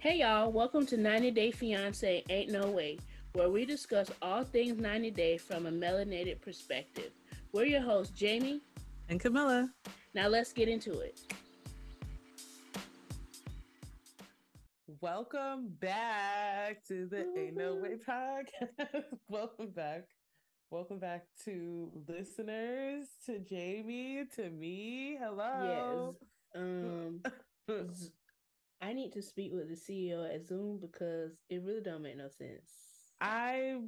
Hey y'all, welcome to 90 Day Fiance Ain't No Way, where we discuss all things 90 Day from a melanated perspective. We're your hosts, Jamie and Kamillah. Now let's get into it. Welcome back to the Ain't No Way podcast. Welcome back. Welcome back to listeners, to Jamie, to me. Hello. Yes. Um I need to speak with the CEO at Zoom because it really don't make no sense. I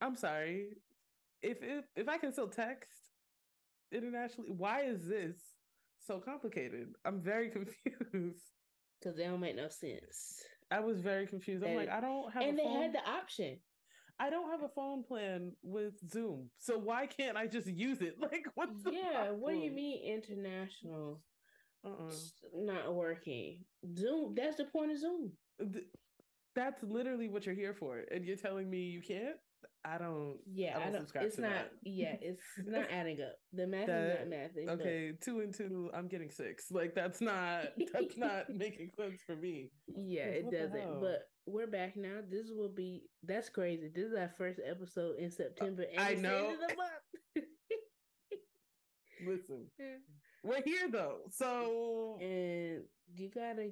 I'm sorry. If if if I can still text internationally, why is this so complicated? I'm very confused. Because they don't make no sense. I was very confused. I'm and, like, I don't have And they phone. had the option. I don't have a phone plan with Zoom. So why can't I just use it? Like what's Yeah, problem? what do you mean international? Uh-uh. not working. Zoom. That's the point of Zoom. That's literally what you're here for, and you're telling me you can't. I don't. Yeah, I don't. I don't it's not. That. Yeah, it's not adding up. The math that, is not math. Okay, but... two and two. I'm getting six. Like that's not. that's not making sense for me. Yeah, it doesn't. But we're back now. This will be. That's crazy. This is our first episode in September. And I know. Listen, we're here though, so and you gotta,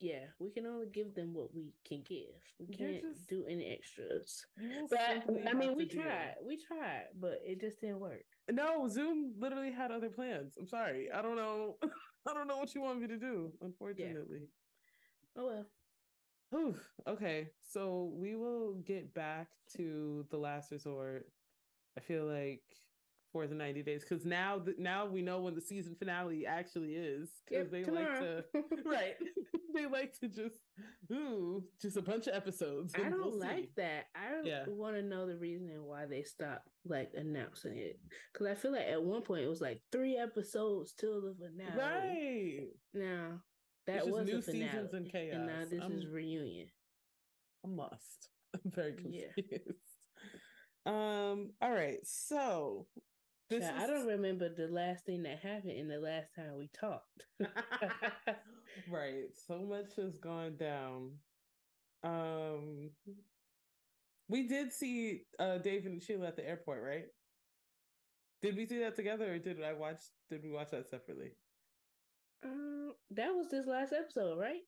yeah, we can only give them what we can give. We can't just, do any extras. But I mean, we tried, we tried, but it just didn't work. No, Zoom literally had other plans. I'm sorry, I don't know, I don't know what you want me to do. Unfortunately, yeah. oh well. Oof. Okay, so we will get back to the last resort. I feel like for the 90 days because now now we know when the season finale actually is because yep, they tomorrow. like to right they like to just ooh just a bunch of episodes i don't we'll like see. that i yeah. want to know the reason why they stopped like announcing it because i feel like at one point it was like three episodes till the finale right now that was new seasons and chaos and now this I'm, is reunion i'm lost i'm very confused yeah. Um, all right. So this is... I don't remember the last thing that happened in the last time we talked. right. So much has gone down. Um we did see uh David and Sheila at the airport, right? Did we see that together or did I watch did we watch that separately? Um that was this last episode, right?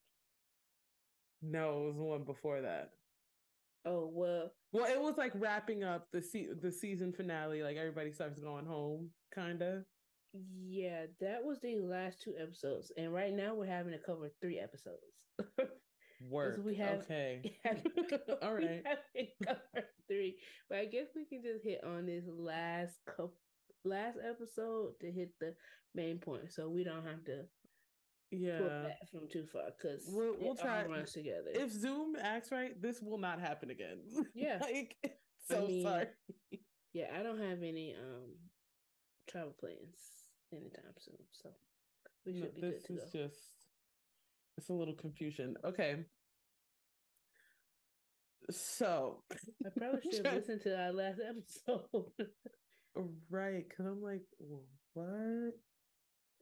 No, it was the one before that. Oh well. Well, it was like wrapping up the se- the season finale. Like everybody starts going home, kind of. Yeah, that was the last two episodes, and right now we're having to cover three episodes. Work. we have okay. Have, All right. We cover three, but I guess we can just hit on this last couple last episode to hit the main point, so we don't have to yeah from too far because we'll, we'll try runs together. If Zoom acts right, this will not happen again. Yeah, like so I mean, sorry. Yeah, I don't have any um travel plans anytime soon, so we should no, be good to go. just it's a little confusion. Okay. So I probably should listen to our last episode. right, because I'm like, what?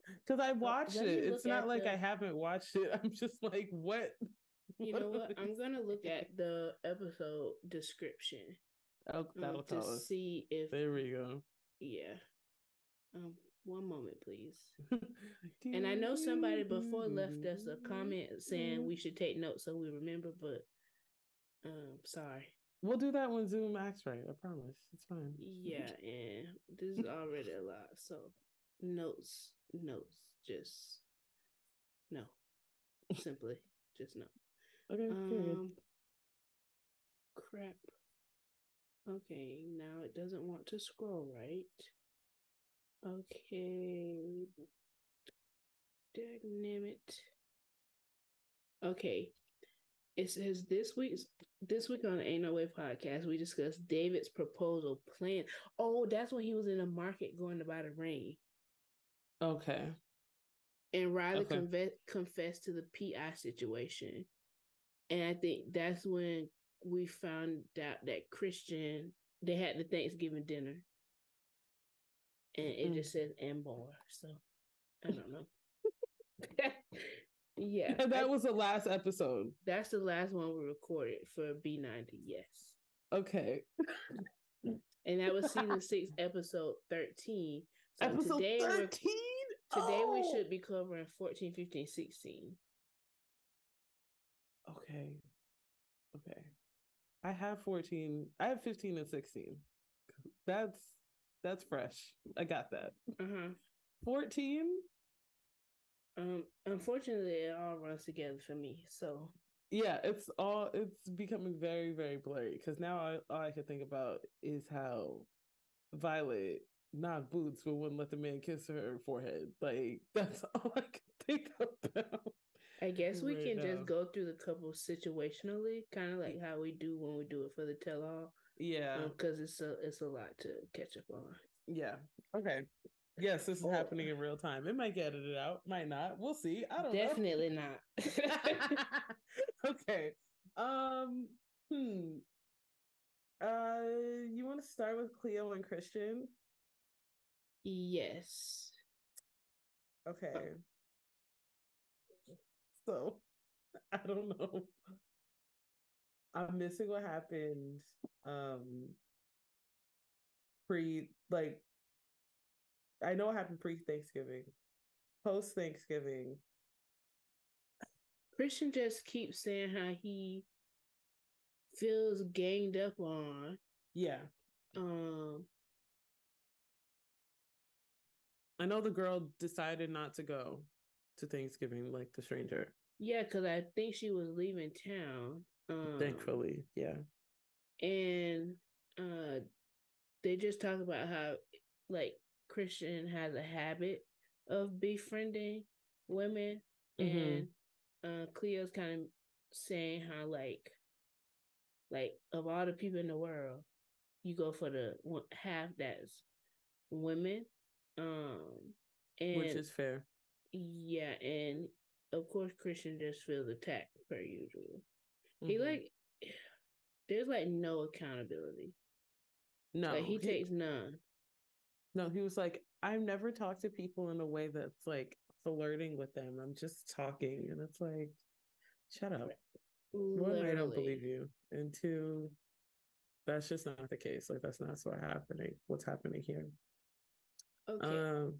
Because I watched it. It's not like the... I haven't watched it. I'm just like, what? You know what? I'm gonna look at the episode description. Oh, that'll um, tell to us. see if there we go. Yeah. Um, one moment, please. and I know somebody before left us a comment saying we should take notes so we remember, but um, sorry. We'll do that when Zoom acts right. I promise. It's fine. Yeah, and this is already a lot. So notes notes. Just no. Simply just no. Okay. Um, crap. Okay, now it doesn't want to scroll right. Okay. Damn it. Okay. It says this week's this week on the Ain't No Way podcast, we discussed David's proposal plan. Oh, that's when he was in the market going to buy the ring. Okay. And Riley okay. conve- confessed to the PI situation. And I think that's when we found out that Christian, they had the Thanksgiving dinner. And it mm. just says and more. So I don't know. Yeah. And that was the last episode. That's the last one we recorded for B90, yes. Okay. and that was season six, episode 13. So episode today 13? Today oh. we should be covering 14, 15, 16. Okay. Okay. I have 14. I have 15 and 16. That's that's fresh. I got that. Uh-huh. 14? Um unfortunately it all runs together for me. So yeah, it's all it's becoming very, very blurry because now I, all I can think about is how Violet knocked boots but wouldn't let the man kiss her forehead. Like that's all I can think about. I guess we can now. just go through the couple situationally, kind of like how we do when we do it for the tell all. Yeah, because um, it's a it's a lot to catch up on. Yeah. Okay. Yes, this is oh. happening in real time. It might get edited out, might not. We'll see. I don't Definitely know. not. okay. Um. Hmm. Uh, you want to start with Cleo and Christian? Yes. Okay. So I don't know. I'm missing what happened um pre like I know what happened pre Thanksgiving. Post Thanksgiving. Christian just keeps saying how he feels ganged up on. Yeah. Um I know the girl decided not to go to Thanksgiving like the stranger. Yeah, because I think she was leaving town. Um, Thankfully, yeah. And uh they just talk about how like Christian has a habit of befriending women mm-hmm. and uh Cleo's kind of saying how like like of all the people in the world, you go for the half that's women. Um and which is fair. Yeah, and of course Christian just feels attacked per usual. Mm-hmm. He like there's like no accountability. No. Like he, he takes none. No, he was like, I've never talked to people in a way that's like flirting with them. I'm just talking. And it's like, shut up. Literally. One, I don't believe you. And two, that's just not the case. Like that's not what's happening. What's happening here. Okay. Um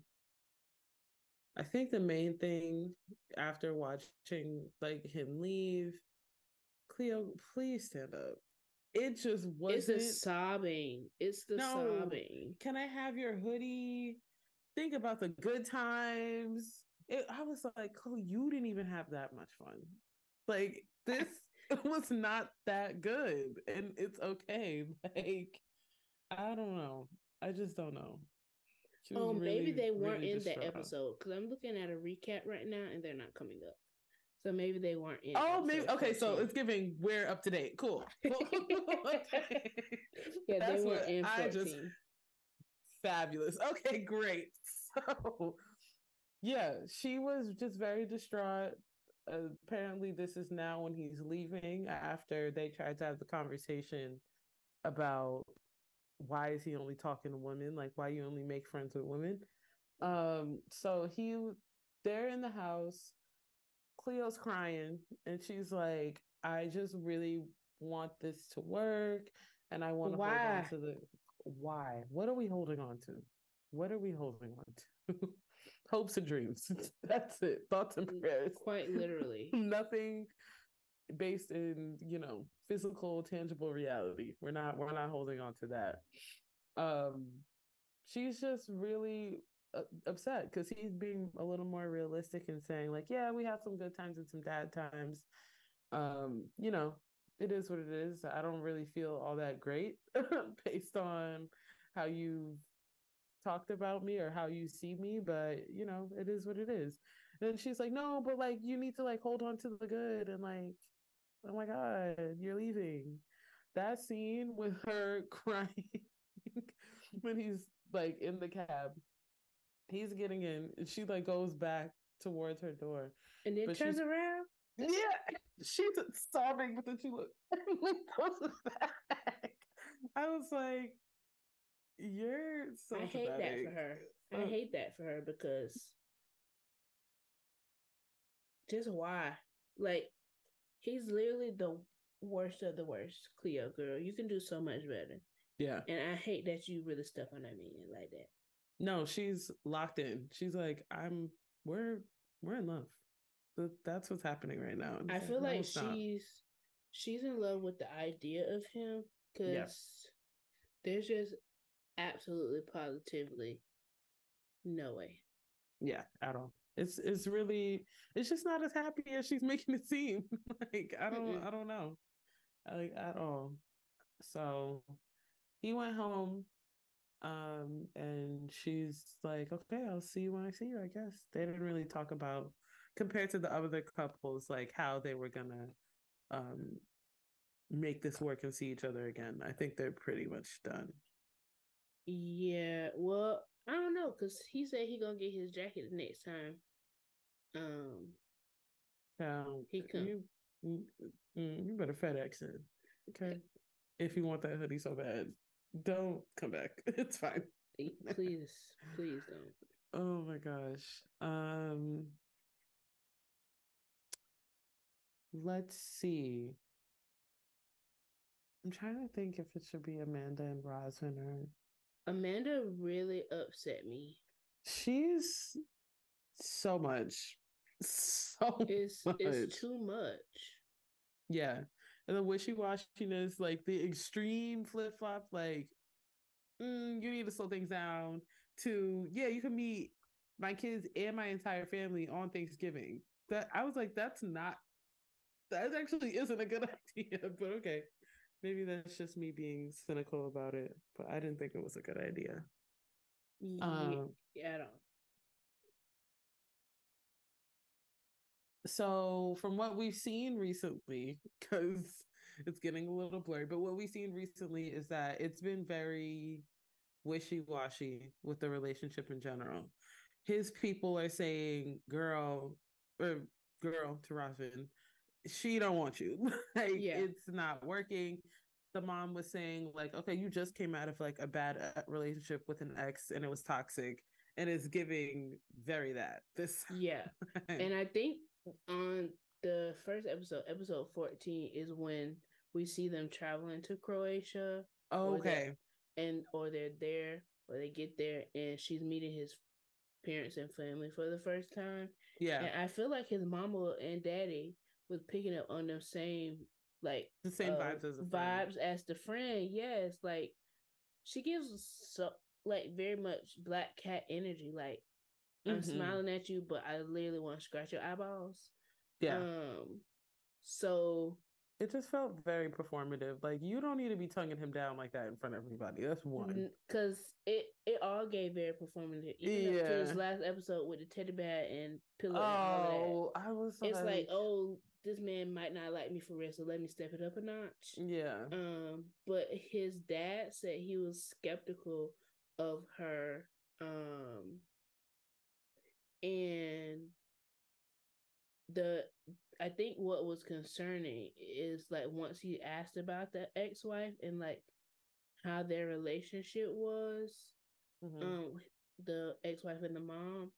I think the main thing after watching like him leave, Cleo, please stand up. It just wasn't it's the sobbing. It's the no, sobbing. Can I have your hoodie? Think about the good times. It, I was like, Chloe, you didn't even have that much fun. Like this was not that good, and it's okay. Like I don't know. I just don't know. Oh, really, maybe they weren't really in the episode because I'm looking at a recap right now and they're not coming up. So maybe they weren't in. Oh, maybe okay. So it's giving we're up to date. Cool. okay. Yeah, That's they were in 14. I just fabulous. Okay, great. So yeah, she was just very distraught. Uh, apparently, this is now when he's leaving after they tried to have the conversation about why is he only talking to women? Like, why you only make friends with women? Um, so he, they're in the house. Cleo's crying, and she's like, "I just really want this to work, and I want to hold on to the why. What are we holding on to? What are we holding on to? Hopes and dreams. That's it. Thoughts and prayers. Quite literally. Nothing based in you know physical tangible reality. We're not we're not holding on to that. Um she's just really uh, upset because he's being a little more realistic and saying like yeah we have some good times and some bad times. Um you know it is what it is. I don't really feel all that great based on how you've talked about me or how you see me but you know it is what it is. And she's like no but like you need to like hold on to the good and like oh my god, you're leaving. That scene with her crying when he's like in the cab, he's getting in, and she like goes back towards her door, and then turns around. Yeah, she's sobbing, but then she looks goes back. I was like, "You're so." I hate that for her. I hate that for her because just why? Like, he's literally the worst of the worst, Cleo girl. You can do so much better. Yeah. And I hate that you really stuck on that man like that. No, she's locked in. She's like, I'm we're we're in love. That's what's happening right now. I feel like she's she's in love with the idea of him because there's just absolutely positively no way. Yeah, at all. It's it's really it's just not as happy as she's making it seem. like I don't Mm-mm. I don't know. Like at all. So he went home um and she's like okay i'll see you when i see you i guess they didn't really talk about compared to the other couples like how they were gonna um make this work and see each other again i think they're pretty much done yeah well i don't know because he said he gonna get his jacket the next time um um he come you, you, you better fedex it okay if you want that hoodie so bad don't come back. It's fine. please, please don't. Oh my gosh. Um let's see. I'm trying to think if it should be Amanda and Roslyn or Amanda really upset me. She's so much. So it's much. it's too much. Yeah and the wishy washiness, like the extreme flip flop, like mm, you need to slow things down. To yeah, you can meet my kids and my entire family on Thanksgiving. That I was like, that's not that actually isn't a good idea. But okay, maybe that's just me being cynical about it. But I didn't think it was a good idea. Yeah, um, so from what we've seen recently because it's getting a little blurry but what we've seen recently is that it's been very wishy-washy with the relationship in general. His people are saying girl or girl to Roslyn, she don't want you. Like yeah. it's not working. The mom was saying like okay you just came out of like a bad uh, relationship with an ex and it was toxic and it's giving very that this yeah. and i think on the first episode, episode 14, is when we see them traveling to Croatia. Oh, okay. And or they're there or they get there and she's meeting his parents and family for the first time. Yeah. And I feel like his mama and daddy was picking up on the same like the same uh, vibes as vibes as the friend. Yes, like she gives so like very much black cat energy. Like I'm mm-hmm. smiling at you, but I literally want to scratch your eyeballs. Yeah. Um. So it just felt very performative. Like you don't need to be tonguing him down like that in front of everybody. That's one. Because it it all gave very performative. Even yeah. this last episode with the teddy bear and pillow. Oh, and I was. It's like, like, oh, this man might not like me for real, so let me step it up a notch. Yeah. Um, but his dad said he was skeptical of her. Um, and the I think what was concerning is like once he asked about the ex-wife and like how their relationship was, mm-hmm. um, the ex-wife and the mom.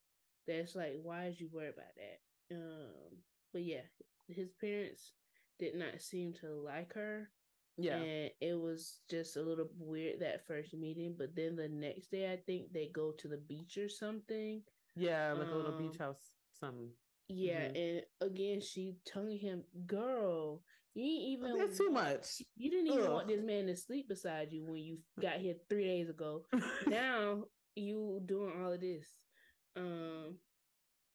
That's like, why is you worried about that? Um, but yeah, his parents did not seem to like her. Yeah, and it was just a little weird that first meeting. But then the next day, I think they go to the beach or something. Yeah, like um, a little beach um, house, something. Yeah, mm-hmm. and again, she telling him, "Girl, you ain't even that's too much. You didn't even Ugh. want this man to sleep beside you when you got here three days ago. now you doing all of this, um,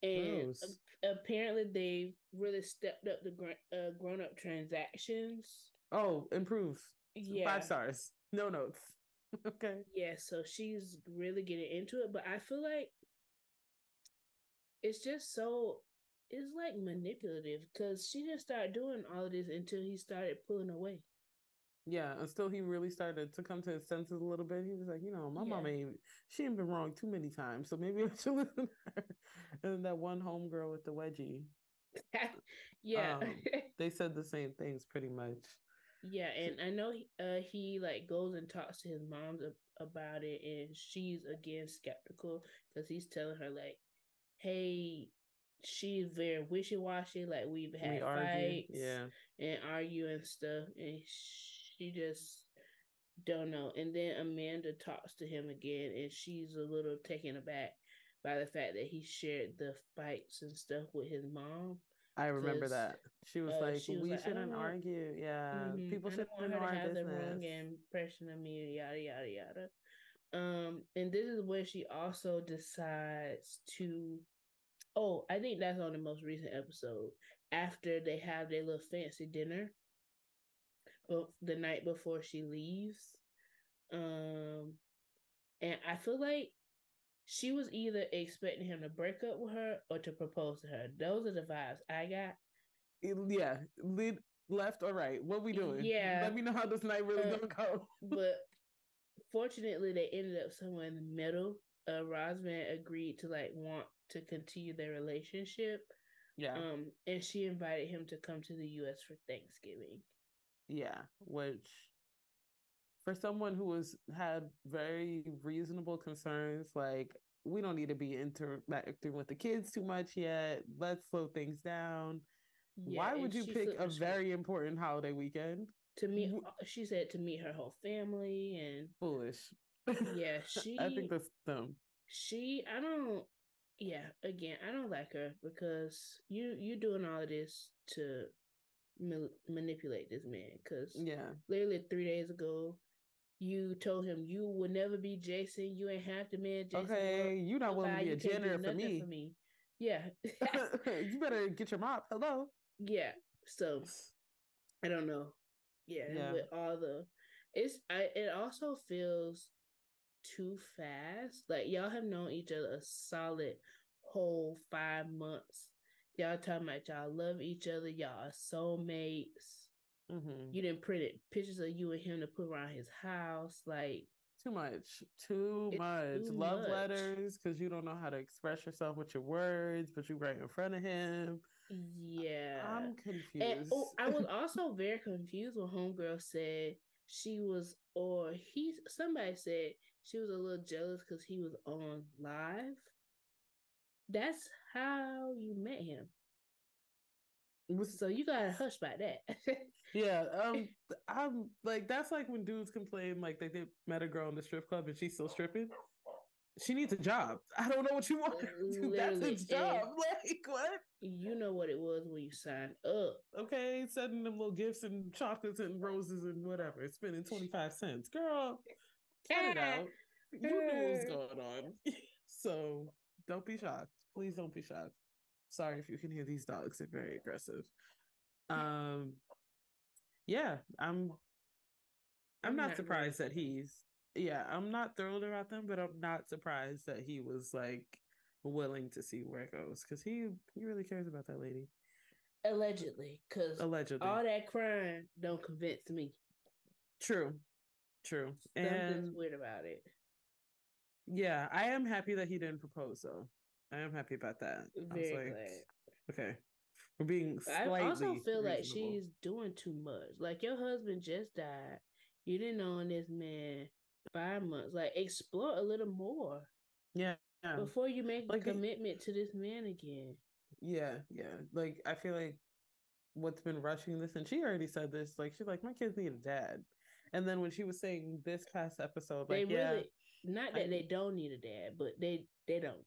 and a- apparently they've really stepped up the gr- uh, grown up transactions. Oh, improve. Yeah, five stars. No notes. okay. Yeah, so she's really getting into it, but I feel like it's just so it's like manipulative because she didn't start doing all of this until he started pulling away. Yeah, until he really started to come to his senses a little bit. He was like, you know, my yeah. mom ain't she ain't been wrong too many times, so maybe I should listen to her. And that one homegirl with the wedgie. yeah, um, they said the same things pretty much. Yeah, and I know he, uh, he like goes and talks to his mom about it, and she's again skeptical because he's telling her like, "Hey, she's very wishy washy. Like we've had we fights, yeah, and argue and stuff, and she just don't know. And then Amanda talks to him again, and she's a little taken aback by the fact that he shared the fights and stuff with his mom. I remember that she was uh, like, she was "We like, shouldn't argue. Yeah, mm-hmm. people shouldn't want her to have business. the wrong impression of me. Yada yada yada." Um, and this is where she also decides to. Oh, I think that's on the most recent episode. After they have their little fancy dinner, but the night before she leaves, um, and I feel like she was either expecting him to break up with her or to propose to her. Those are the vibes I got. Yeah, lead left or right. What we doing? Yeah, let me know how this night really uh, gonna go. but fortunately, they ended up somewhere in the middle. Uh, Roseanne agreed to like want to continue their relationship. Yeah. Um, and she invited him to come to the U.S. for Thanksgiving. Yeah, which for someone who was had very reasonable concerns, like we don't need to be interacting with the kids too much yet. Let's slow things down. Yeah, Why would you pick a very important holiday weekend? To meet, uh, she said to meet her whole family and foolish. Yeah, she. I think that's dumb. She, I don't. Yeah, again, I don't like her because you you doing all of this to ma- manipulate this man. Because yeah, literally three days ago, you told him you would never be Jason. You ain't have to man Jason. Okay, you not willing to be a janitor for me. for me. Yeah. you better get your mop. Hello. Yeah. So I don't know. Yeah, yeah. with all the it's I it also feels too fast. Like y'all have known each other a solid whole five months. Y'all talking about y'all love each other, y'all are soulmates Mm-hmm. You didn't print it pictures of you and him to put around his house, like too much, too much too love much. letters because you don't know how to express yourself with your words, but you right in front of him. Yeah, I'm confused. And, oh, I was also very confused when Homegirl said she was, or he, somebody said she was a little jealous because he was on live. That's how you met him. So you gotta hush by that. yeah, um, I'm like that's like when dudes complain like they, they met a girl in the strip club and she's still stripping. She needs a job. I don't know what you want her to do. That's his job. Like what? You know what it was when you signed up. Okay, sending them little gifts and chocolates and roses and whatever. Spending twenty five cents, girl. Cut it out. You knew what was going on. so don't be shocked. Please don't be shocked. Sorry if you can hear these dogs; they're very aggressive. Um, yeah, I'm. I'm not surprised that he's. Yeah, I'm not thrilled about them, but I'm not surprised that he was like willing to see where it goes because he he really cares about that lady. Allegedly, because allegedly all that crime don't convince me. True, true. Something's and weird about it. Yeah, I am happy that he didn't propose though. I am happy about that. Very like, glad. Okay. We're being I also feel reasonable. like she's doing too much. Like your husband just died. You didn't know this man five months. Like explore a little more. Yeah. Before you make like, a commitment to this man again. Yeah, yeah. Like I feel like what's been rushing this, and she already said this. Like she's like, my kids need a dad. And then when she was saying this past episode, like, they yeah, really, not that I, they don't need a dad, but they they don't.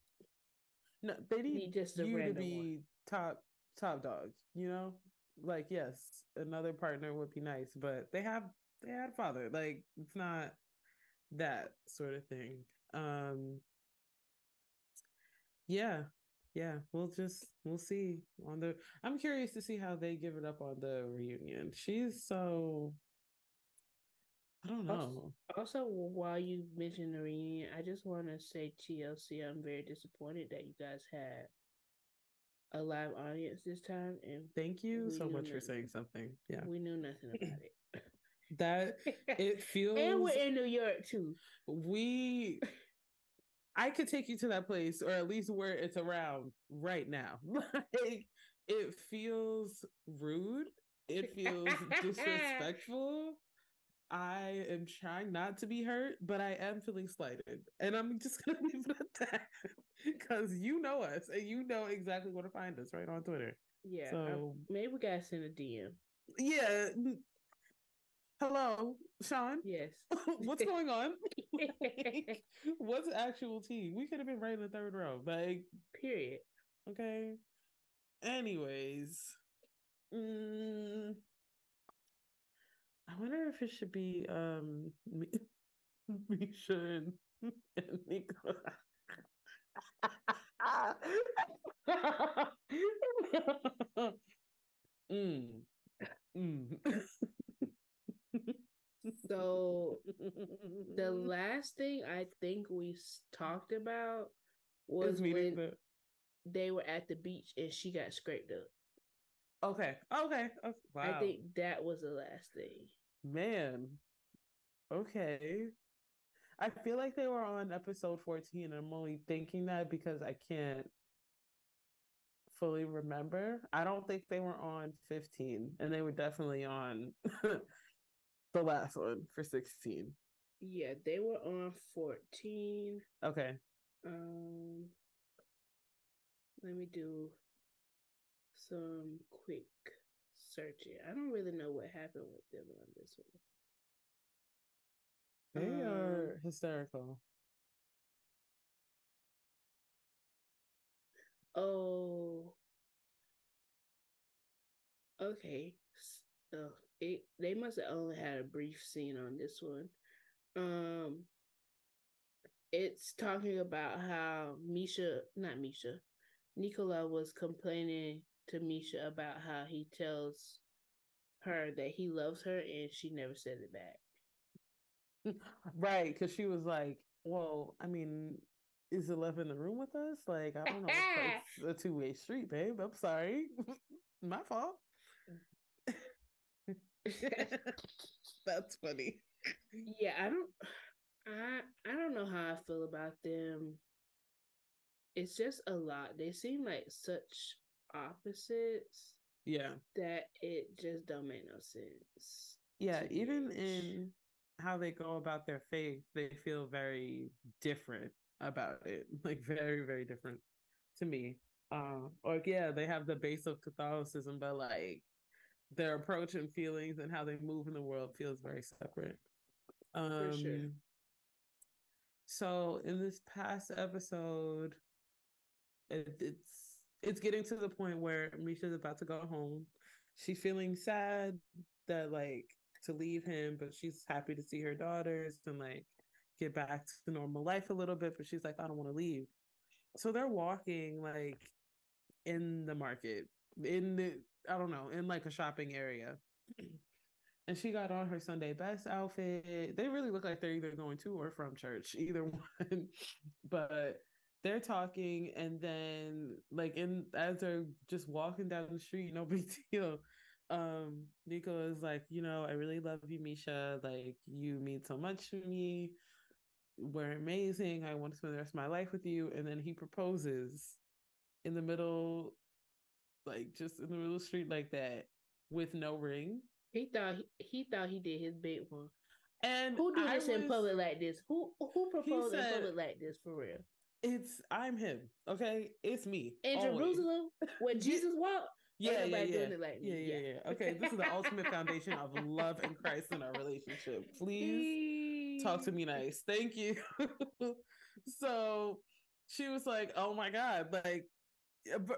No, they need just you to be one. top top dog. You know, like yes, another partner would be nice, but they have they had a father. Like it's not that sort of thing. Um Yeah, yeah, we'll just we'll see on the. I'm curious to see how they give it up on the reunion. She's so I don't know. Also, while you mentioned the reunion, I just want to say TLC, I'm very disappointed that you guys had a live audience this time. And thank you so much nothing. for saying something. Yeah, we knew nothing about it. That it feels, and we're in New York too. We, I could take you to that place, or at least where it's around right now. like it feels rude. It feels disrespectful I am trying not to be hurt, but I am feeling slighted. And I'm just gonna leave it at that. Because you know us and you know exactly where to find us right on Twitter. Yeah. So maybe we gotta send a DM. Yeah. Hello, Sean. Yes. What's going on? what's actual tea? We could have been right in the third row. Like period. Okay. Anyways. Mm, I wonder if it should be um Misha and, and mm. Mm. So the last thing I think we talked about was when the... they were at the beach and she got scraped up. Okay. Okay. Uh, okay. Wow. I think that was the last thing. Man. Okay. I feel like they were on episode 14. I'm only thinking that because I can't fully remember. I don't think they were on 15, and they were definitely on the last one for 16. Yeah, they were on 14. Okay. Um let me do some quick searching. I don't really know what happened with them on this one. They um, are hysterical. Oh. Okay. Oh, it they must have only had a brief scene on this one. Um it's talking about how Misha, not Misha, Nicola was complaining to Misha about how he tells her that he loves her and she never said it back. right, because she was like, Well, I mean, is left in the room with us? Like, I don't know. It's a two way street, babe. I'm sorry. My fault. That's funny. Yeah, I don't I I don't know how I feel about them. It's just a lot. They seem like such opposites. Yeah. That it just don't make no sense. Yeah, even in how they go about their faith, they feel very different about it. Like very, very different to me. Uh, or yeah, they have the base of Catholicism, but like their approach and feelings and how they move in the world feels very separate. Um, For sure. So in this past episode, it, it's it's getting to the point where Misha's about to go home. She's feeling sad that like to leave him, but she's happy to see her daughters and like get back to normal life a little bit. But she's like, I don't want to leave. So they're walking like in the market, in the I don't know, in like a shopping area. And she got on her Sunday best outfit. They really look like they're either going to or from church, either one. but they're talking and then like in as they're just walking down the street no big deal um nico is like you know i really love you misha like you mean so much to me we're amazing i want to spend the rest of my life with you and then he proposes in the middle like just in the middle of the street like that with no ring he thought he, he thought he did his big one and who do this was, in public like this who who proposed said, in public like this for real it's I'm him. Okay, it's me. In always. Jerusalem, when Jesus walked. Yeah, yeah, yeah. Like yeah, yeah, yeah, Okay, this is the ultimate foundation of love and Christ in our relationship. Please talk to me nice. Thank you. so she was like, "Oh my god!" Like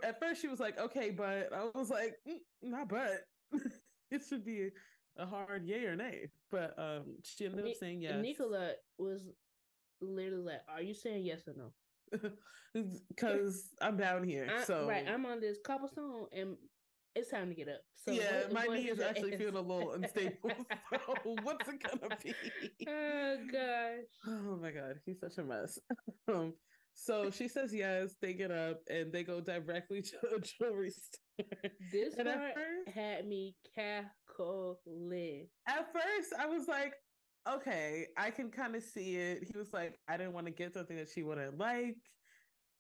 at first she was like, "Okay," but I was like, mm, "Not but." it should be a hard yay or nay. But um, she ended up saying yes. Nicola was literally like, "Are you saying yes or no?" because I'm down here. I, so right, I'm on this cobblestone and it's time to get up. So yeah, what, my what knee is actually feeling a little unstable. so what's it gonna be? Oh gosh. Oh my god, he's such a mess. Um, so she says yes. They get up and they go directly to a jewelry store. This and part first, had me cackling. At first, I was like, okay, I can kind of see it. He was like, I didn't want to get something that she wouldn't like.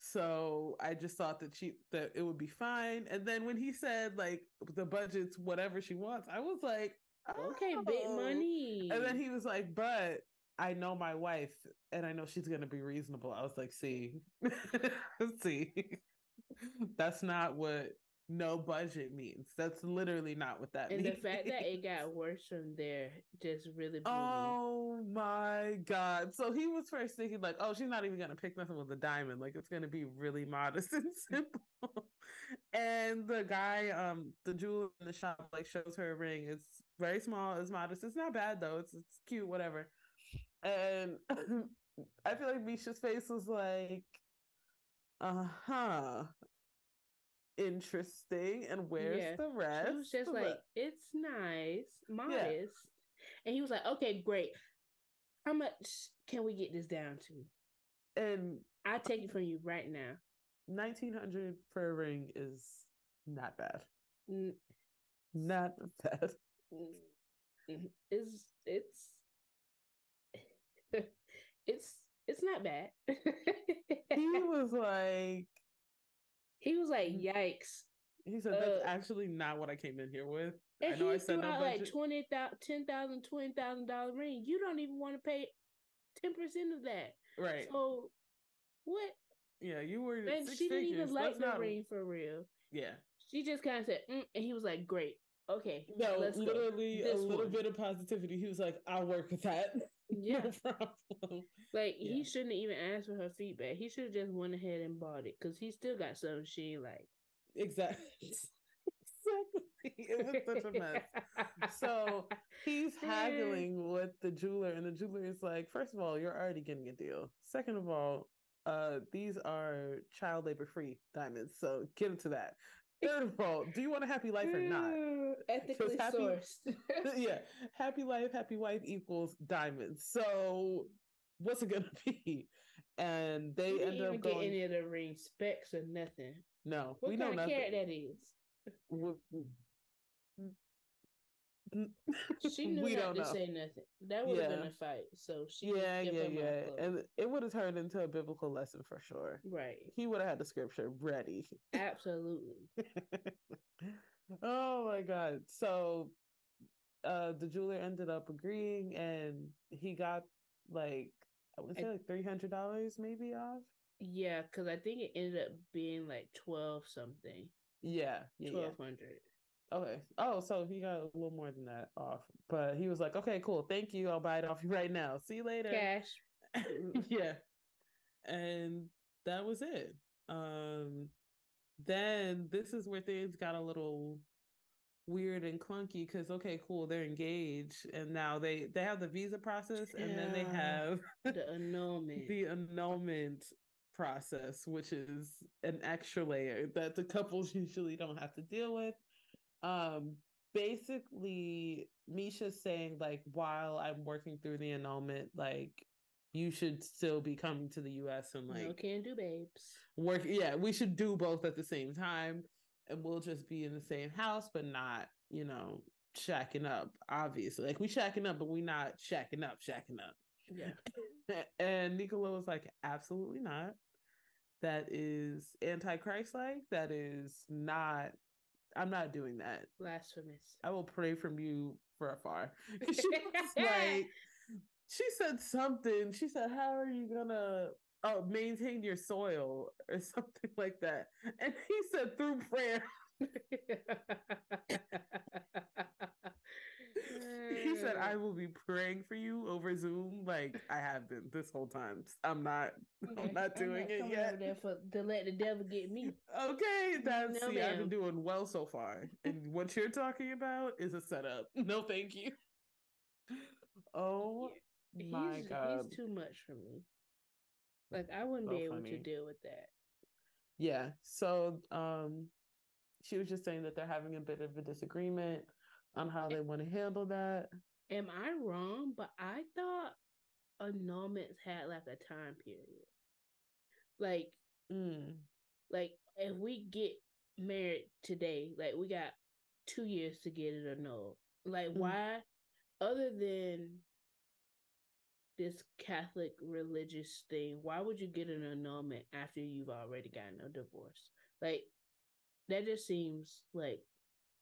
So I just thought that she that it would be fine. And then when he said like the budget's whatever she wants, I was like, Okay, oh. big money. And then he was like, but I know my wife and I know she's gonna be reasonable. I was like, see, see, that's not what no budget means. That's literally not what that and means. And the fact that it got worse from there just really Oh me. my god. So he was first thinking like, oh, she's not even gonna pick nothing with a diamond. Like it's gonna be really modest and simple. and the guy, um, the jeweler in the shop like shows her a ring. It's very small, it's modest. It's not bad though. It's it's cute, whatever. And I feel like Misha's face was like, uh huh interesting. And where's yeah. the rest? She was just like, it's nice, modest. Yeah. And he was like, okay, great. How much can we get this down to? And I take it from you right now. Nineteen hundred for a ring is not bad. Mm. Not bad. It's it's it's it's not bad. he was like, he was like, mm. "Yikes!" He said, "That's uh, actually not what I came in here with." And I know I said no like twenty thousand, ten thousand, twenty thousand dollar ring. You don't even want to pay ten percent of that, right? So what? Yeah, you were. And she didn't even like the not... ring for real. Yeah, she just kind of said, mm, and he was like, "Great, okay." No, literally a little one. bit of positivity. He was like, "I'll work with that." Yeah. Like yeah. he shouldn't even ask for her feedback. He should have just went ahead and bought it because he still got something she like. Exactly. exactly. It was such a mess. so he's haggling with the jeweler, and the jeweler is like, first of all, you're already getting a deal. Second of all, uh, these are child labor free diamonds, so get into that. Third of all, do you want a happy life or not? Ethically happy, sourced. yeah, happy life, happy wife equals diamonds. So what's it gonna be? And they we end up going. Get any of the ring specs or nothing. No, what we kind know of nothing. carrot that is. she knew we not to know. say nothing. That would have yeah. been a fight. So she yeah, yeah, yeah, and it would have turned into a biblical lesson for sure. Right. He would have had the scripture ready. Absolutely. oh my god! So, uh, the jeweler ended up agreeing, and he got like I would say like three hundred dollars maybe off. Yeah, because I think it ended up being like twelve something. Yeah, yeah twelve hundred. Okay. Oh, so he got a little more than that off, but he was like, "Okay, cool, thank you. I'll buy it off you right now. See you later." Cash. yeah, and that was it. Um, then this is where things got a little weird and clunky because okay cool they're engaged and now they they have the visa process and yeah, then they have the annulment the annulment process which is an extra layer that the couples usually don't have to deal with um basically misha's saying like while i'm working through the annulment like you should still be coming to the us and like no can do babes. work yeah we should do both at the same time and we'll just be in the same house but not you know shacking up obviously. Like we shacking up but we not shacking up shacking up. Yeah. And nicola was like absolutely not. That is antichrist like that is not I'm not doing that. Blasphemous. I will pray from you for afar. she was like, she said something. She said, "How are you gonna uh, maintain your soil or something like that?" And he said, "Through prayer." He said, I will be praying for you over Zoom like I have been this whole time. I'm not I'm not doing I'm not it yet. There for, to let the devil get me. Okay, that's no, see, I've been doing well so far. And what you're talking about is a setup. No, thank you. Oh my he's, god. He's too much for me. Like I wouldn't so be able funny. to deal with that. Yeah. So um she was just saying that they're having a bit of a disagreement on how they want to handle that. Am I wrong? But I thought annulments had like a time period. Like, mm. like if we get married today, like we got two years to get it annulled. Like, mm. why, other than this Catholic religious thing, why would you get an annulment after you've already gotten a divorce? Like, that just seems like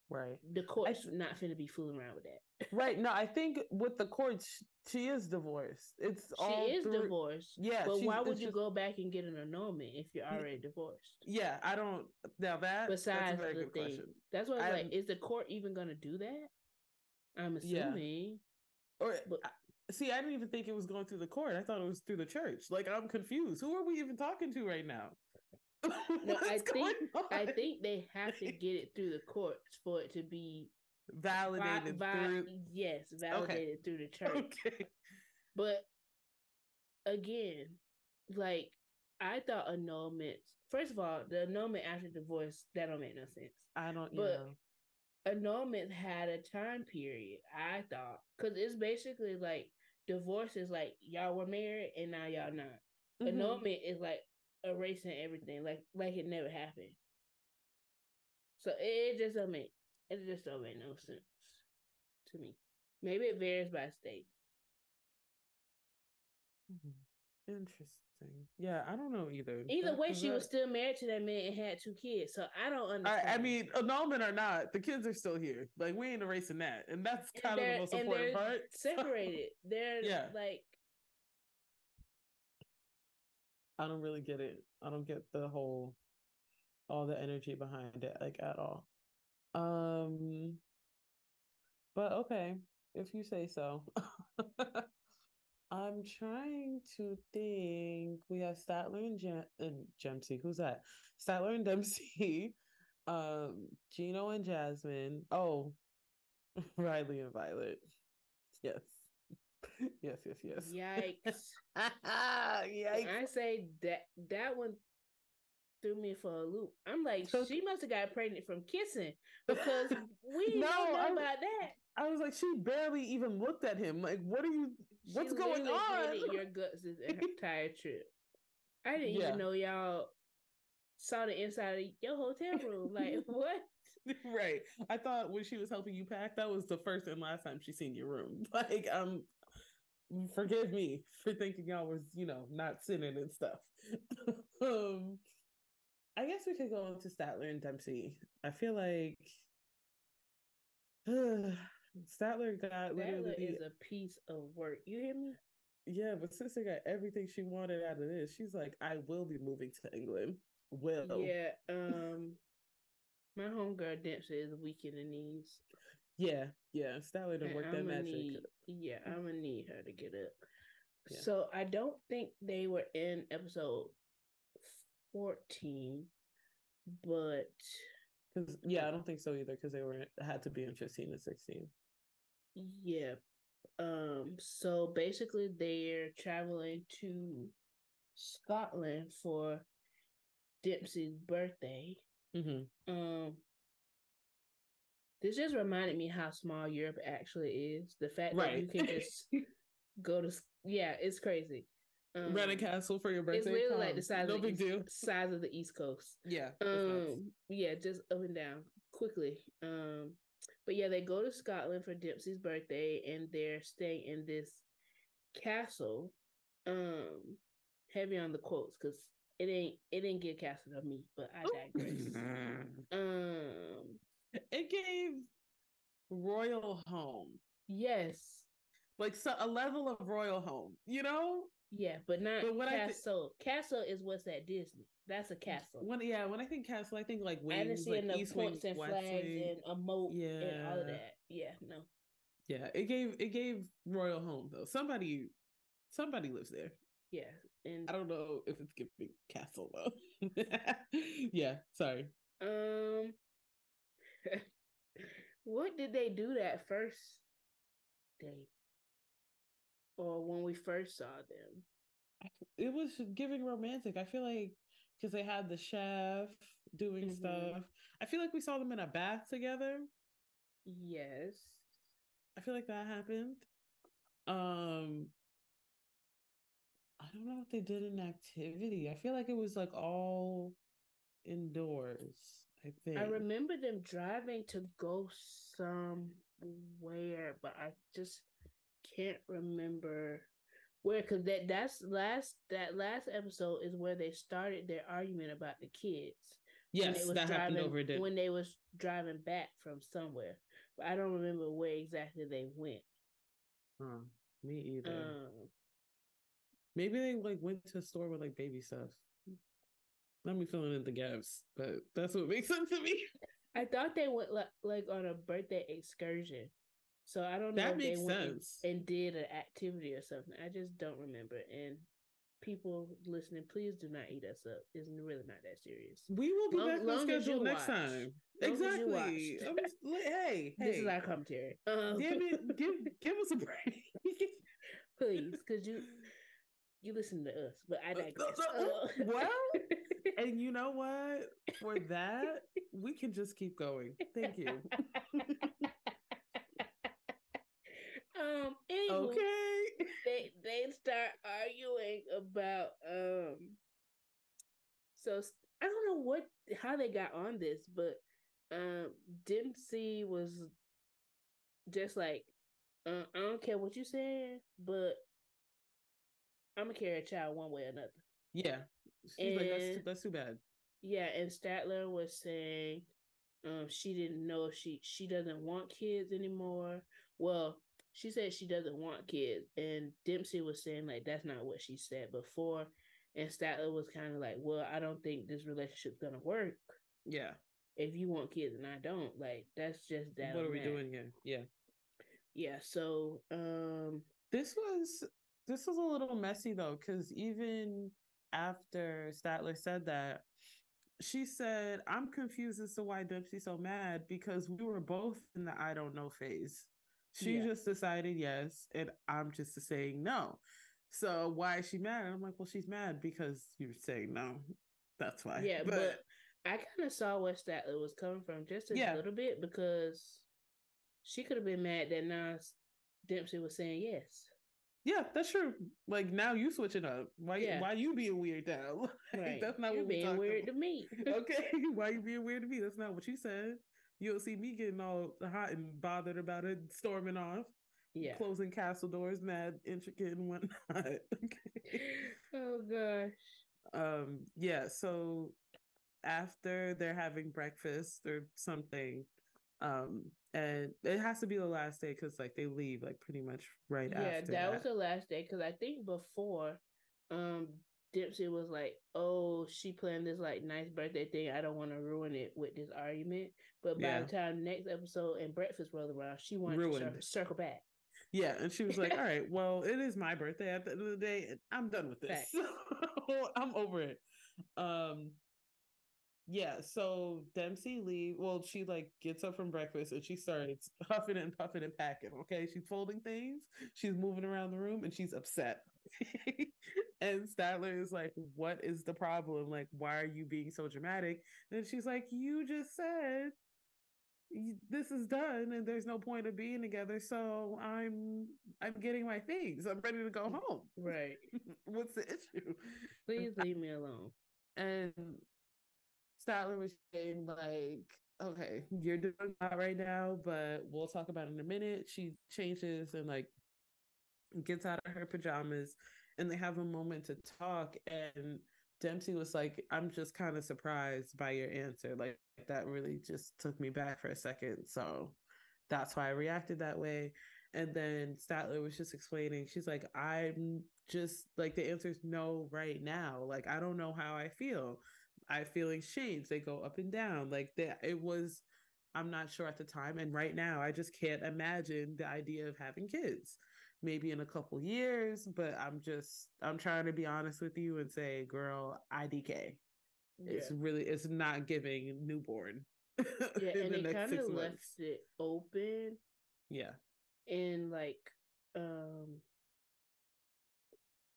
Right. The court's I, not finna be fooling around with that. right. No, I think with the courts, she is divorced. It's all she is through, divorced. Yeah. But why would you just, go back and get an annulment if you're already divorced? Yeah, I don't. Now that besides that's a very good thing, question. That's what I was like. Is the court even gonna do that? I'm assuming. Yeah. Or but, see, I didn't even think it was going through the court. I thought it was through the church. Like I'm confused. Who are we even talking to right now? no, I think I think they have to get it through the courts for it to be validated vi- vi- through. Yes, validated okay. through the church. Okay. But again, like I thought annulments. First of all, the annulment after divorce that don't make no sense. I don't. But know. annulment had a time period. I thought because it's basically like divorce is like y'all were married and now y'all not. Mm-hmm. Annulment is like erasing everything, like like it never happened. So it, just don't make it just don't make no sense to me. Maybe it varies by state. Mm-hmm. Interesting. Yeah, I don't know either. Either way, she was still married to that man and had two kids. So I don't understand. I, I mean, annulment or not, the kids are still here. Like we ain't erasing that, and that's kind and of the most important part. Separated. They're yeah. like I don't really get it. I don't get the whole all the energy behind it like at all. Um but okay, if you say so. I'm trying to think. We have Statler and, Gem- and. Who's that? Statler and Dempsey. Um, Gino and Jasmine. Oh, Riley and Violet. Yes. yes, yes, yes. Yikes! Yikes! I say that that one threw me for a loop. I'm like, so, she must have got pregnant from kissing because we no, don't know I, about that. I was like, she barely even looked at him. Like, what are you? What's going on? Your guts this entire trip. I didn't yeah. even know y'all saw the inside of your hotel room. Like, what? right. I thought when she was helping you pack, that was the first and last time she seen your room. Like, um, forgive me for thinking y'all was, you know, not sinning and stuff. um, I guess we could go into Statler and Dempsey. I feel like uh, Statler got Statler literally is a piece of work. You hear me? Yeah, but sister got everything she wanted out of this. She's like, I will be moving to England. Will. Yeah. Um my homegirl Dempsey is weak in the knees. Yeah, yeah. Statler to work that magic. Need, yeah, I'm gonna need her to get up. Yeah. So I don't think they were in episode 14, but because yeah, I don't think so either because they were had to be in 15 and 16. Yeah. Um. So basically, they're traveling to Scotland for Dempsey's birthday. Mm-hmm. Um. This just reminded me how small Europe actually is. The fact right. that you can just go to yeah, it's crazy. Um, Rent a castle for your birthday. It's literally Come. like the size no of the big East, deal. size of the East Coast. Yeah. Um. Yeah, just up and down quickly. Um. But yeah, they go to Scotland for Dempsey's birthday, and they're staying in this castle. Um. Heavy on the quotes because it ain't it didn't get castle of me, but I digress. um. It gave royal home. Yes. Like so, a level of royal home, you know? Yeah, but not but castle. Th- castle is what's at Disney. That's a castle. When yeah, when I think castle, I think like wings, I didn't see like East points wing, and flags wing. and a moat yeah. and all of that. Yeah, no. Yeah, it gave it gave royal home though. Somebody somebody lives there. Yeah, and I don't know if it's giving castle though. yeah, sorry. Um, what did they do that first day? Or when we first saw them? It was giving romantic. I feel like because they had the chef doing mm-hmm. stuff. I feel like we saw them in a bath together. Yes. I feel like that happened. Um I don't know what they did in activity. I feel like it was like all indoors. I think. I remember them driving to go somewhere, but I just can't remember where because that that's last that last episode is where they started their argument about the kids Yes, that driving, happened over there. When they was driving back from somewhere. But I don't remember where exactly they went. Huh, me either. Um, Maybe they like went to a store with like baby stuff. Let me fill in the gaps, but that's what makes sense to me. I thought they went like, like on a birthday excursion. So I don't know that makes sense. and did an activity or something. I just don't remember. And people listening, please do not eat us up. It's really not that serious. We will be long, back on schedule next watch. time. Long exactly. hey, this is our commentary. Um, give, it, give, give us a break, please, because you you listen to us, but I digress. Uh, well, and you know what? For that, we can just keep going. Thank you. um. Anyway, okay. They they start arguing about um. So I don't know what how they got on this, but um, Dempsey was just like, uh, I don't care what you said, but I'm gonna carry a child one way or another. Yeah, she's and, like that's that's too bad. Yeah, and Statler was saying um, she didn't know if she she doesn't want kids anymore. Well, she said she doesn't want kids, and Dempsey was saying like that's not what she said before. And Statler was kind of like, well, I don't think this relationship's gonna work. Yeah. If you want kids and I don't, like that's just that. What are we that. doing here? Yeah. Yeah. So, um, this was this was a little messy though, because even after Statler said that, she said, I'm confused as to why Dempsey's so mad because we were both in the I don't know phase. She yeah. just decided yes, and I'm just saying no. So why is she mad? And I'm like, well, she's mad because you're saying no. That's why. Yeah, but, but I kind of saw where Statler was coming from just a yeah. little bit because she could have been mad that Nas Dempsey was saying yes. Yeah, that's true. Like now you switching up. Why? Yeah. Why you being weird now? Right. that's not You're what being weird about. to me. okay, why you being weird to me? That's not what you said. You don't see me getting all hot and bothered about it, storming off. Yeah, closing castle doors, mad, intricate, and whatnot. okay. Oh gosh. Um. Yeah. So after they're having breakfast or something, um, and it has to be the last day because like they leave like pretty much right yeah, after. Yeah, that, was the last day because I think before, um, Dempsey was like, "Oh, she planned this like nice birthday thing. I don't want to ruin it with this argument." But by yeah. the time next episode and breakfast rolled around, she wanted Ruined. to circle back. Yeah, and she was like, "All right, well, it is my birthday at the end of the day. I'm done with this. I'm over it." Um, yeah, so Dempsey Lee, Well, she like gets up from breakfast and she starts huffing and puffing and packing. Okay, she's folding things, she's moving around the room, and she's upset. and Statler is like, "What is the problem? Like, why are you being so dramatic?" And she's like, "You just said this is done, and there's no point of being together. So I'm I'm getting my things. I'm ready to go home. Right? What's the issue? Please leave me alone." And Statler was saying like, okay, you're doing that right now, but we'll talk about it in a minute. She changes and like gets out of her pajamas and they have a moment to talk and Dempsey was like, I'm just kind of surprised by your answer. Like that really just took me back for a second. So that's why I reacted that way. And then Statler was just explaining, she's like, I'm just like, the answer is no right now. Like, I don't know how I feel. I feelings change. They go up and down. Like that it was I'm not sure at the time. And right now I just can't imagine the idea of having kids. Maybe in a couple years, but I'm just I'm trying to be honest with you and say, girl, IDK. Yeah. It's really it's not giving newborn. Yeah, and it kind of left it open. Yeah. And like um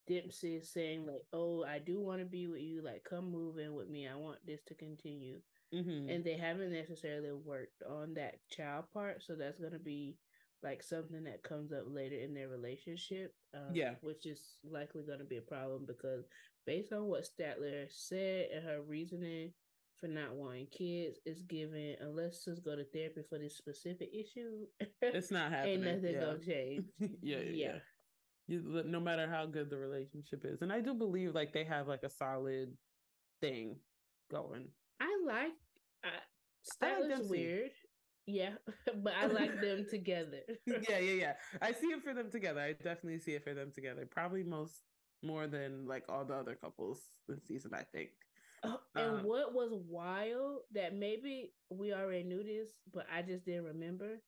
Dempsey is saying like, "Oh, I do want to be with you. Like, come move in with me. I want this to continue." Mm-hmm. And they haven't necessarily worked on that child part, so that's gonna be like something that comes up later in their relationship. Um, yeah, which is likely gonna be a problem because based on what Statler said and her reasoning for not wanting kids is given unless just go to therapy for this specific issue. It's not happening. Ain't nothing yeah. gonna change. yeah, yeah, yeah you, no matter how good the relationship is and i do believe like they have like a solid thing going I like uh, Statler's like weird. Yeah, but I like them together. yeah, yeah, yeah. I see it for them together. I definitely see it for them together. Probably most more than like all the other couples this season, I think. Oh, and um, what was wild that maybe we already knew this, but I just didn't remember.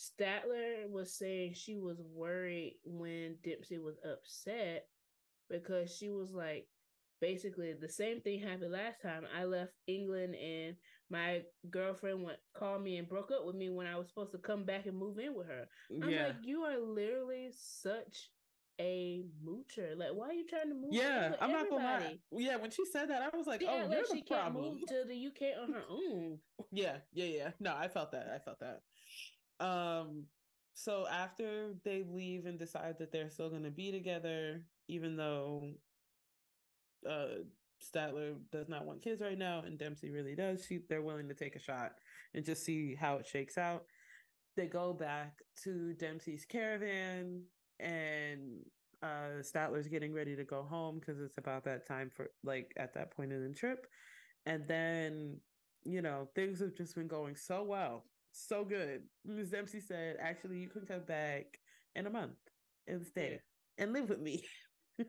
Statler was saying she was worried when Dempsey was upset because she was like, basically the same thing happened last time. I left England and my girlfriend went called me and broke up with me when I was supposed to come back and move in with her. I'm yeah. like, you are literally such a moocher. Like, why are you trying to move? Yeah, I'm not gonna lie. Yeah, when she said that, I was like, oh, you're like the she problem. Can't move to the UK on her own. yeah, yeah, yeah. No, I felt that. I felt that. Um, so after they leave and decide that they're still gonna be together, even though uh Statler does not want kids right now, and Dempsey really does. She they're willing to take a shot and just see how it shakes out. They go back to Dempsey's caravan, and uh Statler's getting ready to go home because it's about that time for like at that point in the trip. And then, you know, things have just been going so well, so good. Ms. Dempsey said, actually, you can come back in a month and stay and live with me.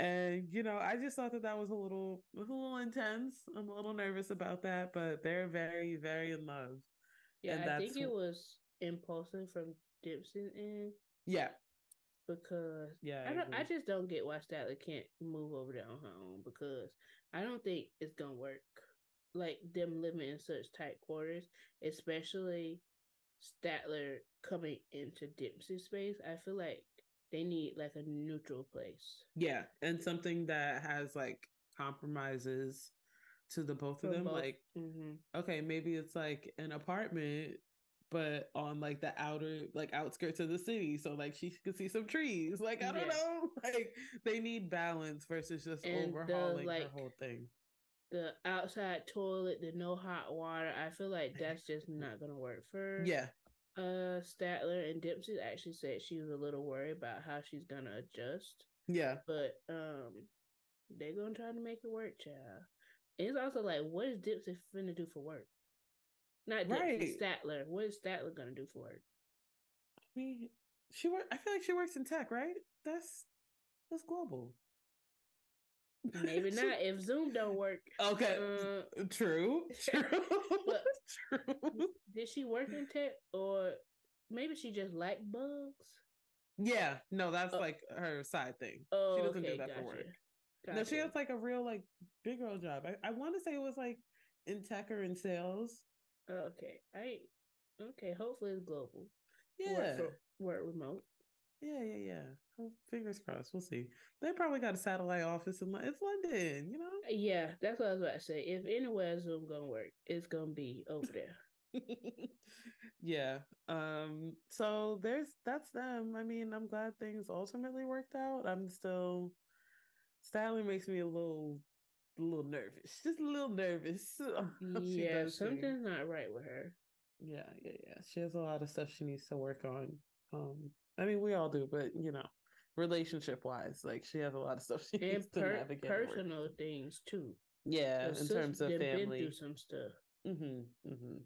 and you know, I just thought that that was a little, a little intense. I'm a little nervous about that, but they're very, very in love. Yeah, I think it was impulsive from Dempsey and yeah, because yeah, I, I don't. I just don't get why Statler can't move over there on her own because I don't think it's gonna work. Like them living in such tight quarters, especially Statler coming into Dempsey space. I feel like they need like a neutral place. Yeah, and something that has like compromises to the both of them. Both. Like, mm-hmm. okay, maybe it's like an apartment, but on like the outer, like outskirts of the city, so like she could see some trees. Like, I don't yeah. know, like they need balance versus just and overhauling the, like, her whole thing. The outside toilet, the no hot water. I feel like that's just not gonna work for. Yeah, uh Statler and Dempsey actually said she was a little worried about how she's gonna adjust. Yeah. But um they're gonna try to make it work, child. And it's also like, what is Dempsey finna do for work? Not Dempsey, right. Statler. What is Statler gonna do for work? I mean, she work I feel like she works in tech, right? That's that's global. Maybe not if Zoom don't work. Okay, uh, true, true, true. Did she work in tech, or maybe she just liked bugs? Yeah, no, that's oh. like her side thing. Oh, she doesn't okay, do that gotcha. for work. Gotcha. No, she has like a real like big girl job. I, I want to say it was like in tech or in sales. Okay, I okay. Hopefully it's global. Yeah, work, for, work remote. Yeah, yeah, yeah. Well, fingers crossed. We'll see. They probably got a satellite office in it's London, you know. Yeah, that's what I was about to say. If anywhere Zoom gonna work, it's gonna be over there. yeah. Um. So there's that's them. I mean, I'm glad things ultimately worked out. I'm still. Styling makes me a little, a little nervous. Just a little nervous. yeah, something's not right with her. Yeah, yeah, yeah. She has a lot of stuff she needs to work on. Um, I mean, we all do, but you know, relationship wise, like she has a lot of stuff she and needs per- to navigate. Personal things too. Yeah, in terms of family, through some stuff. Mm-hmm, mm-hmm.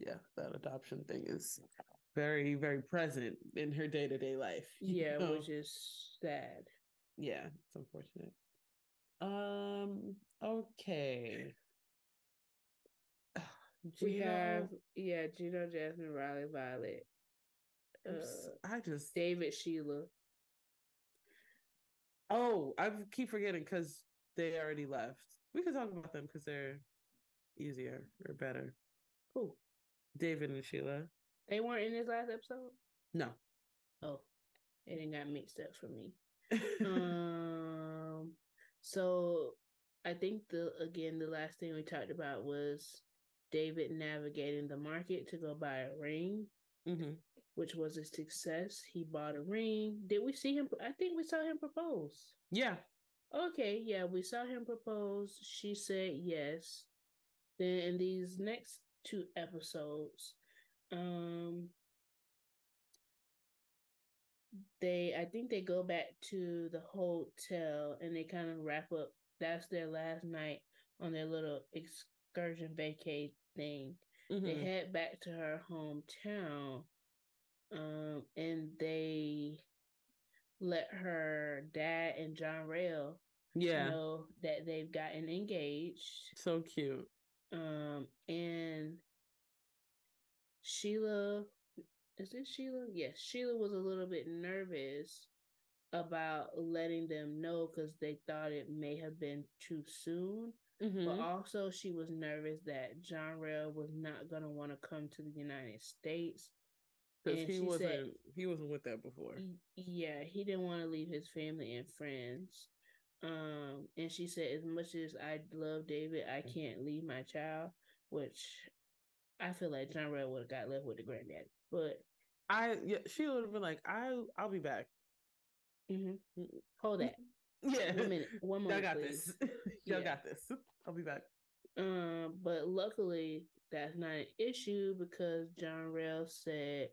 Yeah, that adoption thing is very, very present in her day to day life. Yeah, know? which is sad. Yeah, it's unfortunate. Um. Okay. We have yeah, Gino, Jasmine, Riley, Violet, uh, I just David Sheila. Oh, I keep forgetting because they already left. We can talk about them because they're easier or better. Who? David and Sheila. They weren't in this last episode. No. Oh, it didn't got mixed up for me. um. So I think the again the last thing we talked about was David navigating the market to go buy a ring. Mm-hmm which was a success. He bought a ring. Did we see him? I think we saw him propose. Yeah. Okay, yeah, we saw him propose. She said yes. Then in these next two episodes, um they I think they go back to the hotel and they kind of wrap up that's their last night on their little excursion vacay thing. Mm-hmm. They head back to her hometown, um, and they let her dad and John Rail yeah know that they've gotten engaged. So cute. Um, and Sheila, is it Sheila? Yes, Sheila was a little bit nervous about letting them know because they thought it may have been too soon. Mm-hmm. But also, she was nervous that John Rail was not going to want to come to the United States because he wasn't said, he wasn't with that before. Yeah, he didn't want to leave his family and friends. Um, and she said, as much as I love David, I can't leave my child, which I feel like John Rail would have got left with the granddaddy. But I, yeah, she would have been like, I, I'll be back. Mm-hmm. Hold that. Yeah. One minute. One moment. Y'all got please. this. Y'all yeah. got this. I'll be back. Um, but luckily that's not an issue because John Rail said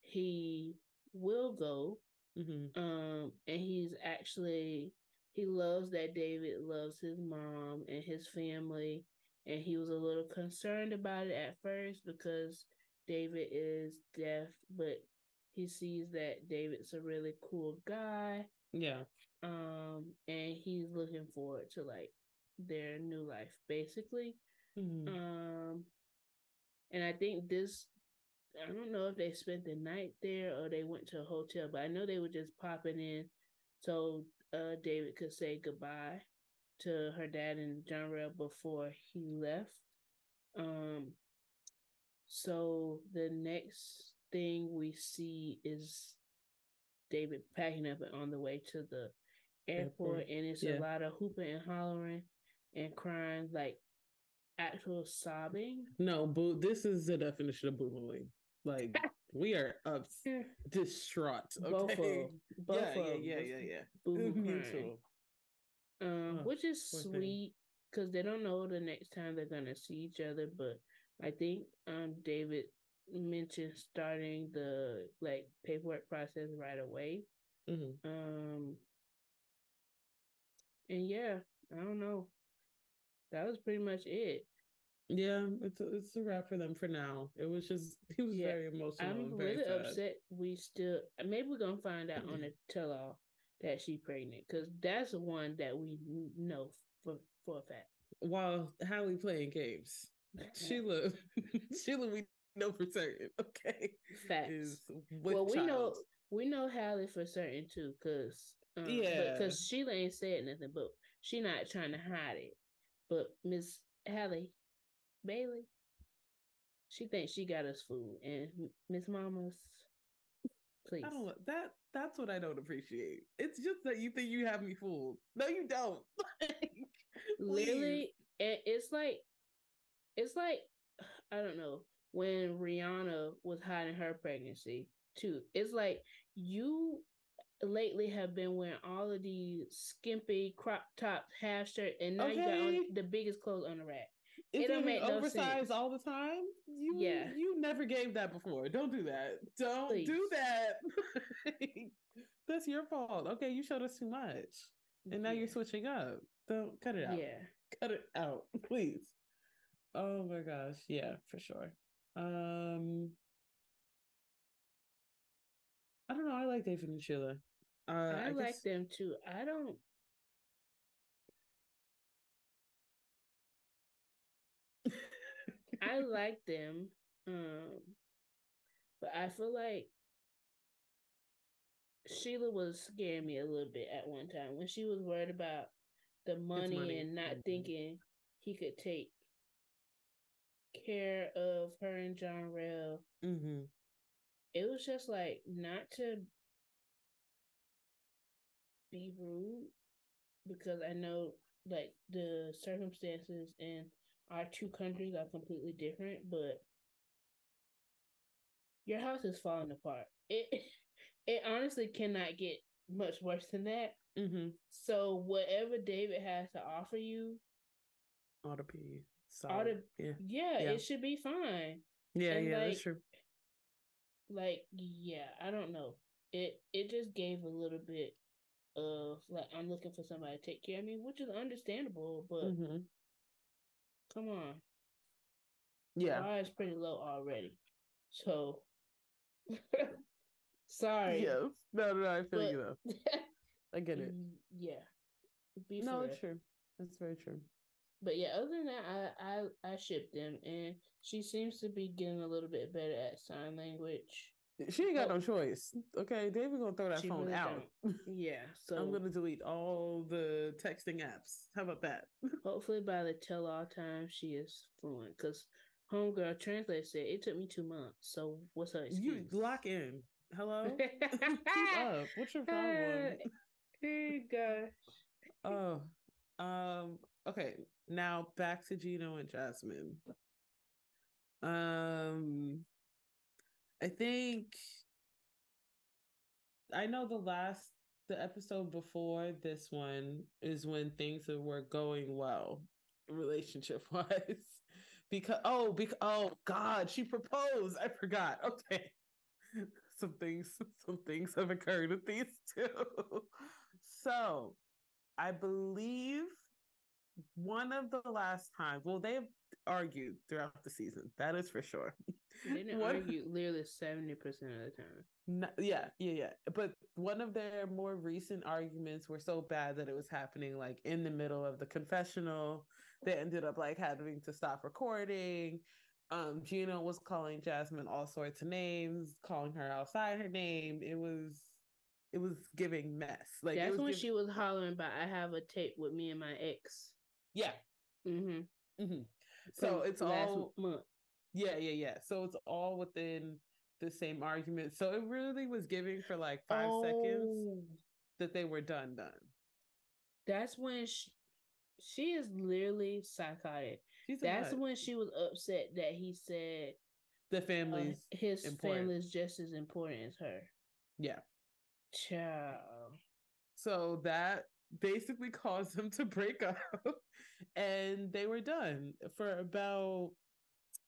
he will go. Mm-hmm. Um, and he's actually he loves that David loves his mom and his family, and he was a little concerned about it at first because David is deaf, but he sees that David's a really cool guy. Yeah. Um, and he's looking forward to like their new life, basically. Mm-hmm. Um, and I think this I don't know if they spent the night there or they went to a hotel, but I know they were just popping in so uh, David could say goodbye to her dad and John Rail before he left. Um, so the next thing we see is David packing up and on the way to the airport, airport. and it's yeah. a lot of hooping and hollering and crying, like actual sobbing. No, boo. This is the definition of boohooing. Like we are up distraught. Okay. Both yeah, yeah, yeah, yeah, yeah, Mutual. Um, which is sweet because they don't know the next time they're gonna see each other. But I think um David mentioned starting the like paperwork process right away. Mm-hmm. Um, and yeah, I don't know. That was pretty much it. Yeah, it's a, it's a wrap for them for now. It was just he was yeah, very emotional. I'm really sad. upset. We still maybe we're gonna find out on the tell all that she pregnant because that's the one that we know for for a fact. While Halle playing games, Sheila, Sheila, we know for certain. Okay, facts. well, we child. know we know Halle for certain too, because um, yeah, because Sheila ain't said nothing, but she not trying to hide it. But Miss Halle Bailey, she thinks she got us food, and Miss Mamas, please. I don't that. That's what I don't appreciate. It's just that you think you have me fooled. No, you don't. Literally, it's like, it's like, I don't know when Rihanna was hiding her pregnancy too. It's like you lately have been wearing all of these skimpy crop tops, half shirt, and now okay. you got on the biggest clothes on the rack it don't make oversized no all the time. You yeah, you never gave that before. Don't do that. Don't Please. do that. That's your fault. Okay, you showed us too much, and now you're switching up. Don't cut it out. Yeah, cut it out, please. Oh my gosh, yeah, for sure. Um, I don't know. I like David and Sheila. Uh, I, I like guess... them too. I don't I like them. Um, but I feel like Sheila was scaring me a little bit at one time when she was worried about the money, money. and not mm-hmm. thinking he could take care of her and John Rail. Mm-hmm. It was just like not to be rude because I know like the circumstances in our two countries are completely different, but your house is falling apart. It it honestly cannot get much worse than that. Mm-hmm. So whatever David has to offer you, ought to be solid. To, yeah. yeah. yeah, it should be fine. Yeah, and yeah, like, that's true. Like, yeah, I don't know. It it just gave a little bit of like I'm looking for somebody to take care of me, which is understandable, but mm-hmm Come on. Yeah. bar is pretty low already. So sorry. Yeah. No, no, no, I feel but, you though. I get it. Yeah. Be no, it's true. That's very true. But yeah, other than that, I I I ship them, and she seems to be getting a little bit better at sign language. She ain't got no choice. Okay, David gonna throw that phone really out. Yeah, so I'm gonna delete all the texting apps. How about that? hopefully, by the tell all time, she is fluent. Because homegirl translator said it took me two months. So what's her excuse? You lock in. Hello. Keep up. What's your problem? Hey gosh. Oh, um. Okay, now back to Gino and Jasmine. Um I think I know the last the episode before this one is when things were going well relationship wise because oh because oh god she proposed. I forgot. Okay. Some things some things have occurred with these two. So i believe one of the last times well they've argued throughout the season. That is for sure. They didn't one, argue literally 70% of the time. No, yeah, yeah, yeah. But one of their more recent arguments were so bad that it was happening like in the middle of the confessional. They ended up like having to stop recording. Um, Gino was calling Jasmine all sorts of names, calling her outside her name. It was it was giving mess. Like that's when giving... she was hollering about I have a tape with me and my ex. Yeah. Mm-hmm. Mm-hmm. So it's all month. Yeah, yeah, yeah. So it's all within the same argument. So it really was giving for like five oh. seconds that they were done done. That's when she, she is literally psychotic. That's nut. when she was upset that he said the family's uh, his family is just as important as her. Yeah. Child. So that basically caused them to break up and they were done for about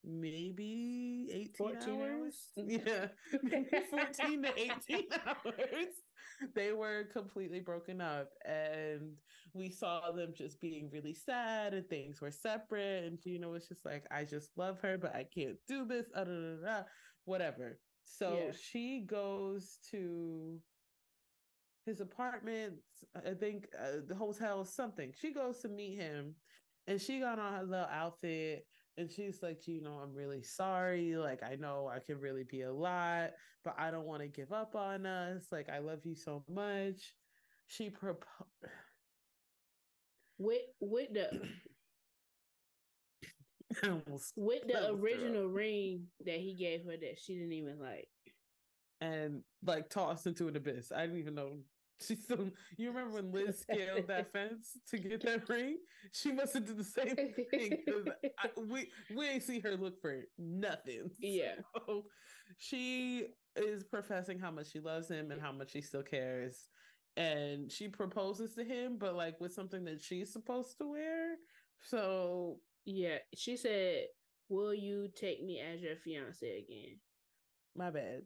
maybe 18 14 hours. hours? Yeah, maybe 14 to 18 hours. They were completely broken up, and we saw them just being really sad, and things were separate. And Gino was just like, I just love her, but I can't do this, uh, da, da, da, whatever. So yeah. she goes to his apartment, I think uh, the hotel, something. She goes to meet him and she got on her little outfit and she's like, you know, I'm really sorry. Like, I know I can really be a lot, but I don't want to give up on us. Like, I love you so much. She proposed. With with the with the original ring that he gave her that she didn't even like, and like tossed into an abyss. I didn't even know She's still. You remember when Liz scaled that fence to get that ring? She must have did the same thing because we we ain't see her look for nothing. Yeah. So she is professing how much she loves him and how much she still cares, and she proposes to him, but like with something that she's supposed to wear. So yeah, she said, "Will you take me as your fiance again?" My bad.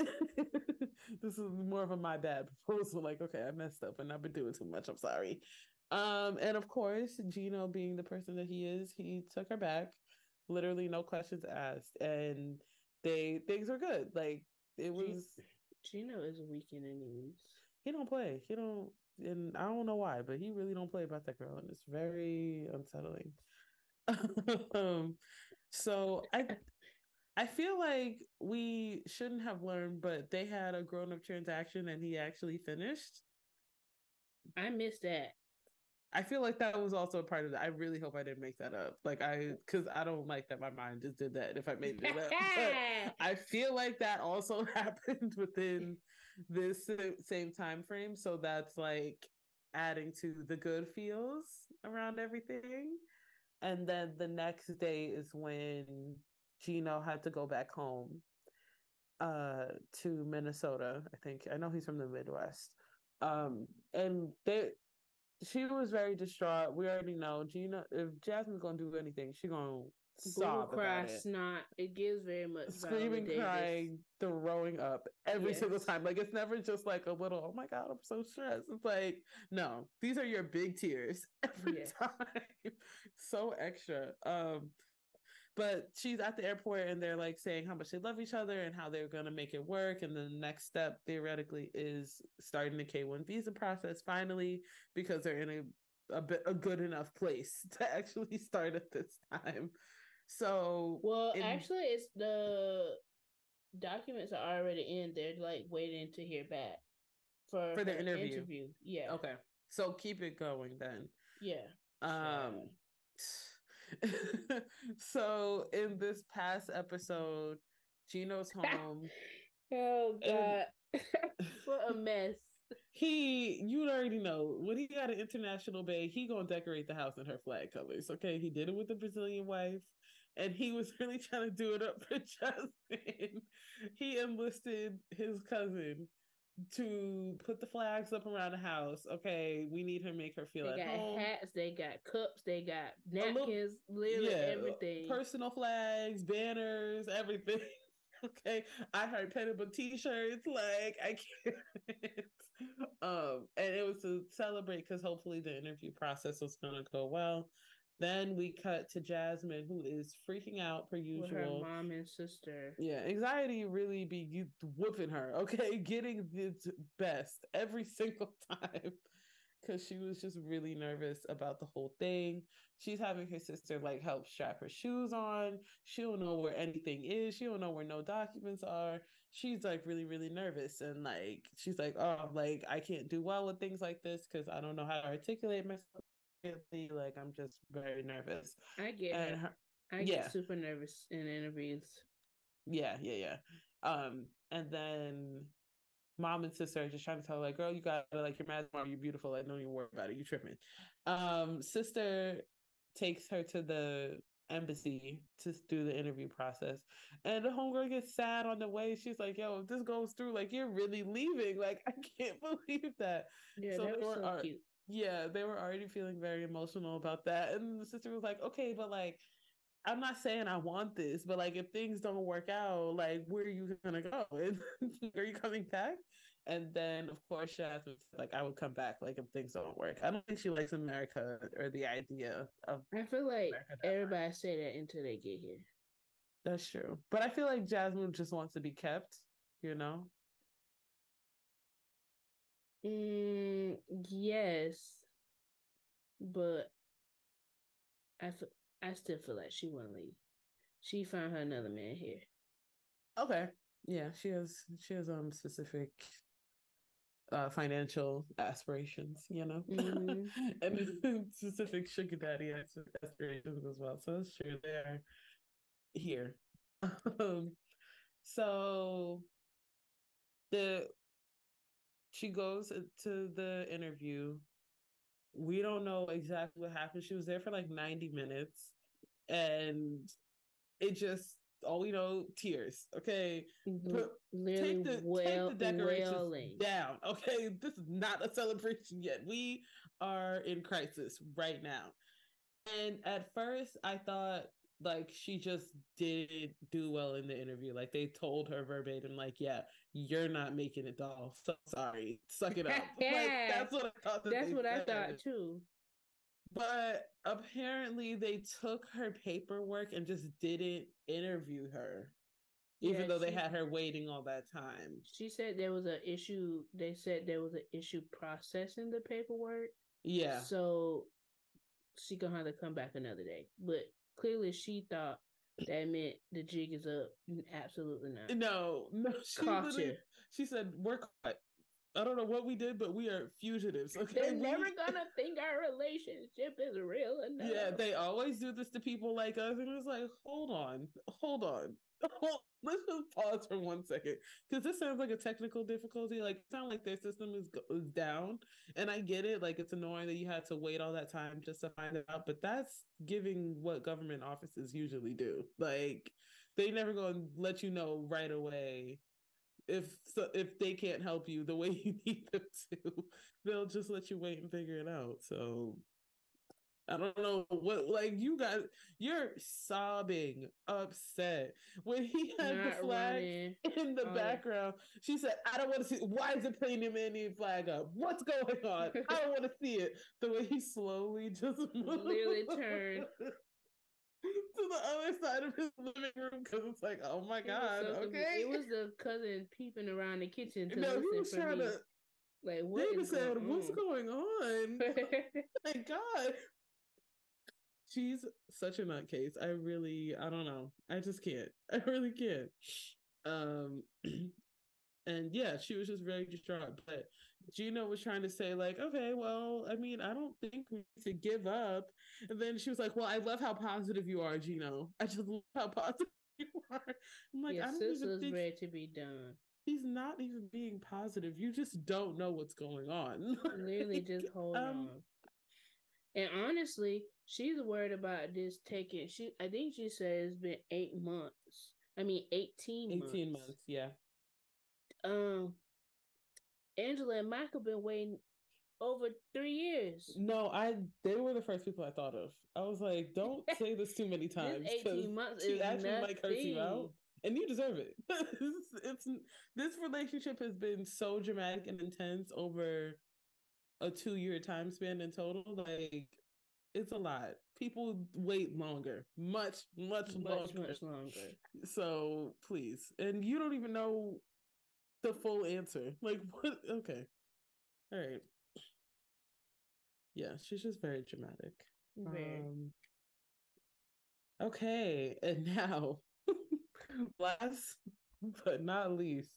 this is more of a my bad proposal. Like, okay, I messed up and I've been doing too much. I'm sorry. Um, and of course, Gino being the person that he is, he took her back. Literally no questions asked. And they things were good. Like it was Gino is weak in the knees. He don't play. He don't and I don't know why, but he really don't play about that girl, and it's very unsettling. um, so I I feel like we shouldn't have learned, but they had a grown up transaction and he actually finished. I missed that. I feel like that was also a part of it. I really hope I didn't make that up. Like I, because I don't like that my mind just did that. If I made it up, but I feel like that also happened within this same time frame. So that's like adding to the good feels around everything. And then the next day is when Gino had to go back home uh to Minnesota. I think I know he's from the Midwest. Um and they she was very distraught. We already know Gina if Jasmine's gonna do anything, she gonna sob cry, snot. It gives very much screaming, crying, throwing up every yes. single time. Like it's never just like a little. Oh my god, I'm so stressed. It's like no, these are your big tears every time. so extra. Um, but she's at the airport and they're like saying how much they love each other and how they're going to make it work and the next step theoretically is starting the K1 visa process finally because they're in a a bit a good enough place to actually start at this time. So well, in, actually, it's the documents are already in. They're like waiting to hear back for for the interview. interview. Yeah. Okay. So keep it going then. Yeah. Um. so in this past episode, Gino's home. oh God. what a mess. He, you already know, when he got an international bay, he gonna decorate the house in her flag colors. Okay, he did it with the Brazilian wife, and he was really trying to do it up for Justin. he enlisted his cousin to put the flags up around the house. Okay, we need her make her feel they at got home. hats, they got cups, they got napkins, little, literally yeah, everything. Personal flags, banners, everything. okay, I heard Pennable t-shirts. Like I can't. um, and it was to celebrate because hopefully the interview process was gonna go well. Then we cut to Jasmine, who is freaking out per usual. With her mom and sister. Yeah, anxiety really be whooping her. Okay, getting the best every single time because she was just really nervous about the whole thing. She's having her sister like help strap her shoes on. She don't know where anything is. She don't know where no documents are. She's like really, really nervous and like she's like, oh, like I can't do well with things like this because I don't know how to articulate myself like I'm just very nervous. I get and her, I get yeah. super nervous in interviews. Yeah, yeah, yeah. Um, and then mom and sister are just trying to tell her, like, girl, you gotta like your mad mom, you're beautiful. Like, don't even worry about it. You tripping. Um, sister takes her to the embassy to do the interview process. And the homegirl gets sad on the way. She's like, yo, if this goes through, like, you're really leaving. Like, I can't believe that. Yeah, so that was so cute yeah, they were already feeling very emotional about that. And the sister was like, okay, but like, I'm not saying I want this, but like, if things don't work out, like, where are you gonna go? are you coming back? And then, of course, Jasmine like, I would come back, like, if things don't work. I don't think she likes America or the idea of. I feel like everybody say that until they get here. That's true. But I feel like Jasmine just wants to be kept, you know? Mm, yes, but I, f- I still feel like she want to leave. She found her another man here. Okay, yeah, she has she has um specific uh financial aspirations, you know, mm-hmm. and specific sugar daddy aspirations as well. So that's true. They're here. um, so the she goes uh, to the interview. We don't know exactly what happened. She was there for like 90 minutes and it just all we know tears okay mm-hmm. Put, take the well, take the decorations wailing. down okay this is not a celebration yet we are in crisis right now and at first i thought like she just didn't do well in the interview. Like they told her verbatim, like, yeah, you're not making it, doll. So sorry, suck it up. yeah, like, that's what I thought. That that's what said. I thought too. But apparently, they took her paperwork and just didn't interview her, even yeah, though they had her waiting all that time. She said there was an issue. They said there was an issue processing the paperwork. Yeah. So she gonna have to come back another day. But clearly she thought that meant the jig is up. Absolutely not. No, no. She, she said, We're caught. I don't know what we did, but we are fugitives. Okay, they're never gonna think our relationship is real enough. Yeah, they always do this to people like us, and it's like, hold on, hold on, let's just pause for one second because this sounds like a technical difficulty. Like, sound like their system is is down, and I get it. Like, it's annoying that you had to wait all that time just to find out, but that's giving what government offices usually do. Like, they never go and let you know right away if so, if they can't help you the way you need them to. They'll just let you wait and figure it out. So I don't know what like you guys you're sobbing upset when he had Not the flag running. in the oh. background. She said, I don't want to see why is it playing the flag up? What's going on? I don't want to see it. The way he slowly just literally turned to the other side of his living room because it's like, oh my god, so okay. It was the cousin peeping around the kitchen to no, listen for me. To, like what David said, "What's going on?" my God, she's such a nutcase. I really, I don't know. I just can't. I really can't. Um, and yeah, she was just very distraught. But Gina was trying to say, like, okay, well, I mean, I don't think we need to give up. And then she was like, well, I love how positive you are, Gino. I just love how positive you are. I'm like, Your I don't even think ready to be done. He's not even being positive. You just don't know what's going on. Literally, just hold um, on. And honestly, she's worried about this taking. She, I think she said it's been eight months. I mean, eighteen. Eighteen months, months yeah. Um, Angela and Michael been waiting over three years. No, I they were the first people I thought of. I was like, don't say this too many times. Eighteen months she actually nothing. might curse you out, and you deserve it. it's, it's this relationship has been so dramatic and intense over a two year time span in total. Like it's a lot. People wait longer, much, much, much longer. Much longer. So please, and you don't even know the full answer. Like what? Okay, all right. Yeah, she's just very dramatic. Very. Um, okay, and now, last but not least,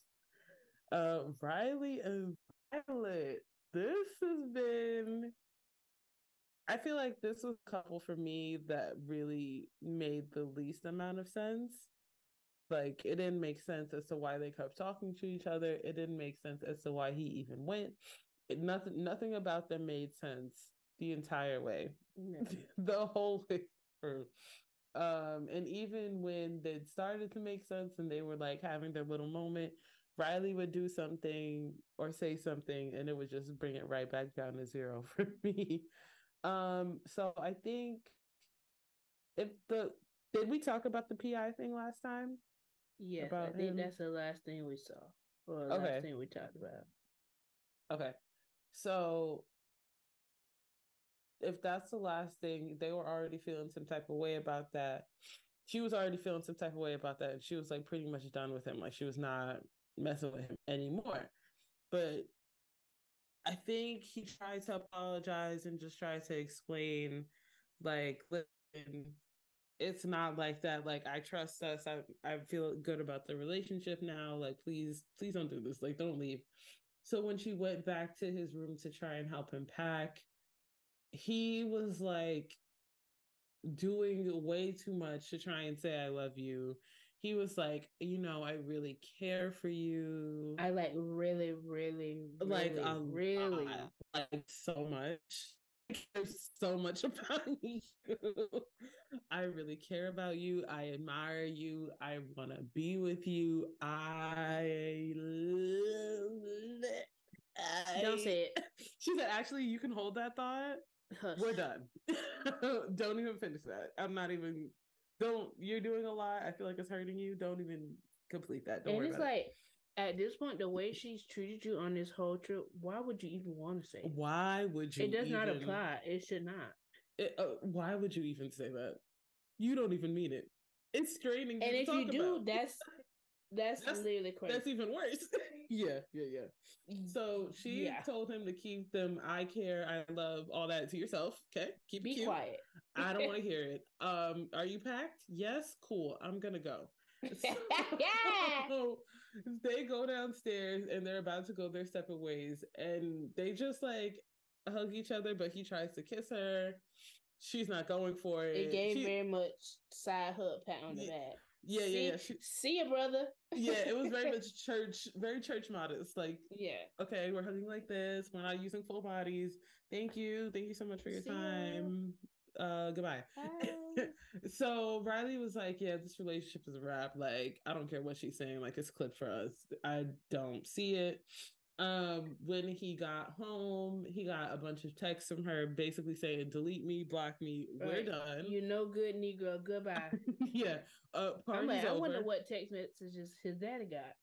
uh, Riley and Violet. This has been I feel like this was a couple for me that really made the least amount of sense. Like it didn't make sense as to why they kept talking to each other. It didn't make sense as to why he even went. It, nothing nothing about them made sense the entire way. the whole way through. Um, and even when it started to make sense and they were like having their little moment, Riley would do something or say something and it would just bring it right back down to zero for me. Um, so I think if the did we talk about the PI thing last time? Yes, I think him? that's the last thing we saw. Or the okay. last thing we talked about. Okay. So if that's the last thing, they were already feeling some type of way about that. She was already feeling some type of way about that. And she was like pretty much done with him. Like she was not messing with him anymore. But I think he tried to apologize and just tried to explain, like, listen, it's not like that. Like, I trust us. I I feel good about the relationship now. Like, please, please don't do this. Like, don't leave. So when she went back to his room to try and help him pack, he was like doing way too much to try and say I love you he was like, you know, I really care for you. I like really, really, like really, um, really like so much. I care so much about you. I really care about you. I admire you. I want to be with you. I, I don't say it. She said, "Actually, you can hold that thought. Hush. We're done. don't even finish that. I'm not even don't you're doing a lot. I feel like it's hurting you. Don't even complete that. Don't and it's like it. at this point, the way she's treated you on this whole trip, why would you even want to say? It? Why would you? It does even, not apply. It should not. It, uh, why would you even say that? You don't even mean it. It's straining. And if you do, about. that's that's, that's literally crazy. That's even worse. yeah, yeah, yeah. So she yeah. told him to keep them I care, I love, all that to yourself. Okay. Keep Be quiet. I don't want to hear it. Um, are you packed? Yes, cool. I'm gonna go. So they go downstairs and they're about to go their separate ways, and they just like hug each other, but he tries to kiss her. She's not going for it. It gave she, very much side hug pat on the back. Yeah, see, yeah, yeah. She, see you, brother. yeah, it was very much church, very church modest. Like, yeah, okay, we're hugging like this. We're not using full bodies. Thank you, thank you so much for your see time. You. Uh, goodbye. so Riley was like, "Yeah, this relationship is a wrap. Like, I don't care what she's saying. Like, it's clipped for us. I don't see it." Um, when he got home, he got a bunch of texts from her basically saying, delete me, block me, we're done. You no good Negro, goodbye. yeah. Uh I'm like, I wonder what text messages his daddy got.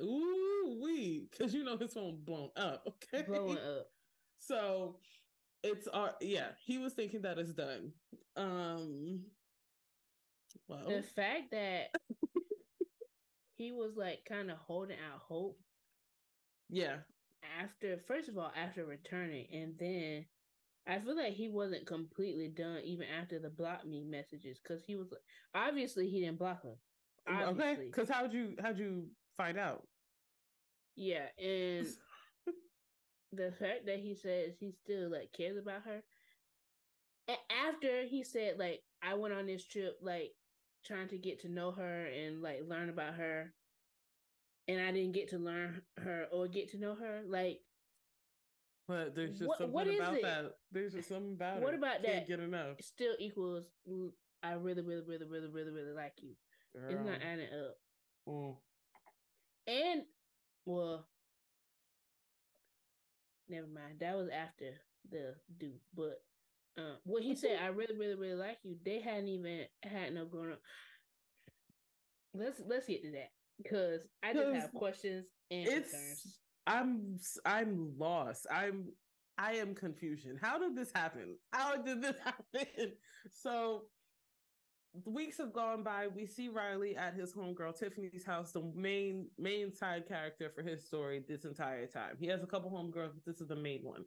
Ooh, we because you know his phone blown up. Okay. Blowing up. So it's our yeah, he was thinking that it's done. Um well the fact that he was like kind of holding out hope. Yeah. After first of all, after returning, and then I feel like he wasn't completely done even after the block me messages because he was like, obviously he didn't block her. Obviously. Okay, because how'd you how'd you find out? Yeah, and the fact that he says he still like cares about her. And after he said like I went on this trip like trying to get to know her and like learn about her and I didn't get to learn her or get to know her like but there's just what, something what about it? that. There's just something about what it. about Can't that? Get enough. Still equals. I really, really, really, really, really, really like you. Girl. It's not adding up. Mm. And well, never mind. That was after the dude. But uh, what he said, I really, really, really like you. They hadn't even had no grown up. Let's let's get to that because I just have questions and concerns. I'm I'm lost. I'm I am confusion. How did this happen? How did this happen? So weeks have gone by. We see Riley at his homegirl Tiffany's house, the main main side character for his story this entire time. He has a couple homegirls, but this is the main one.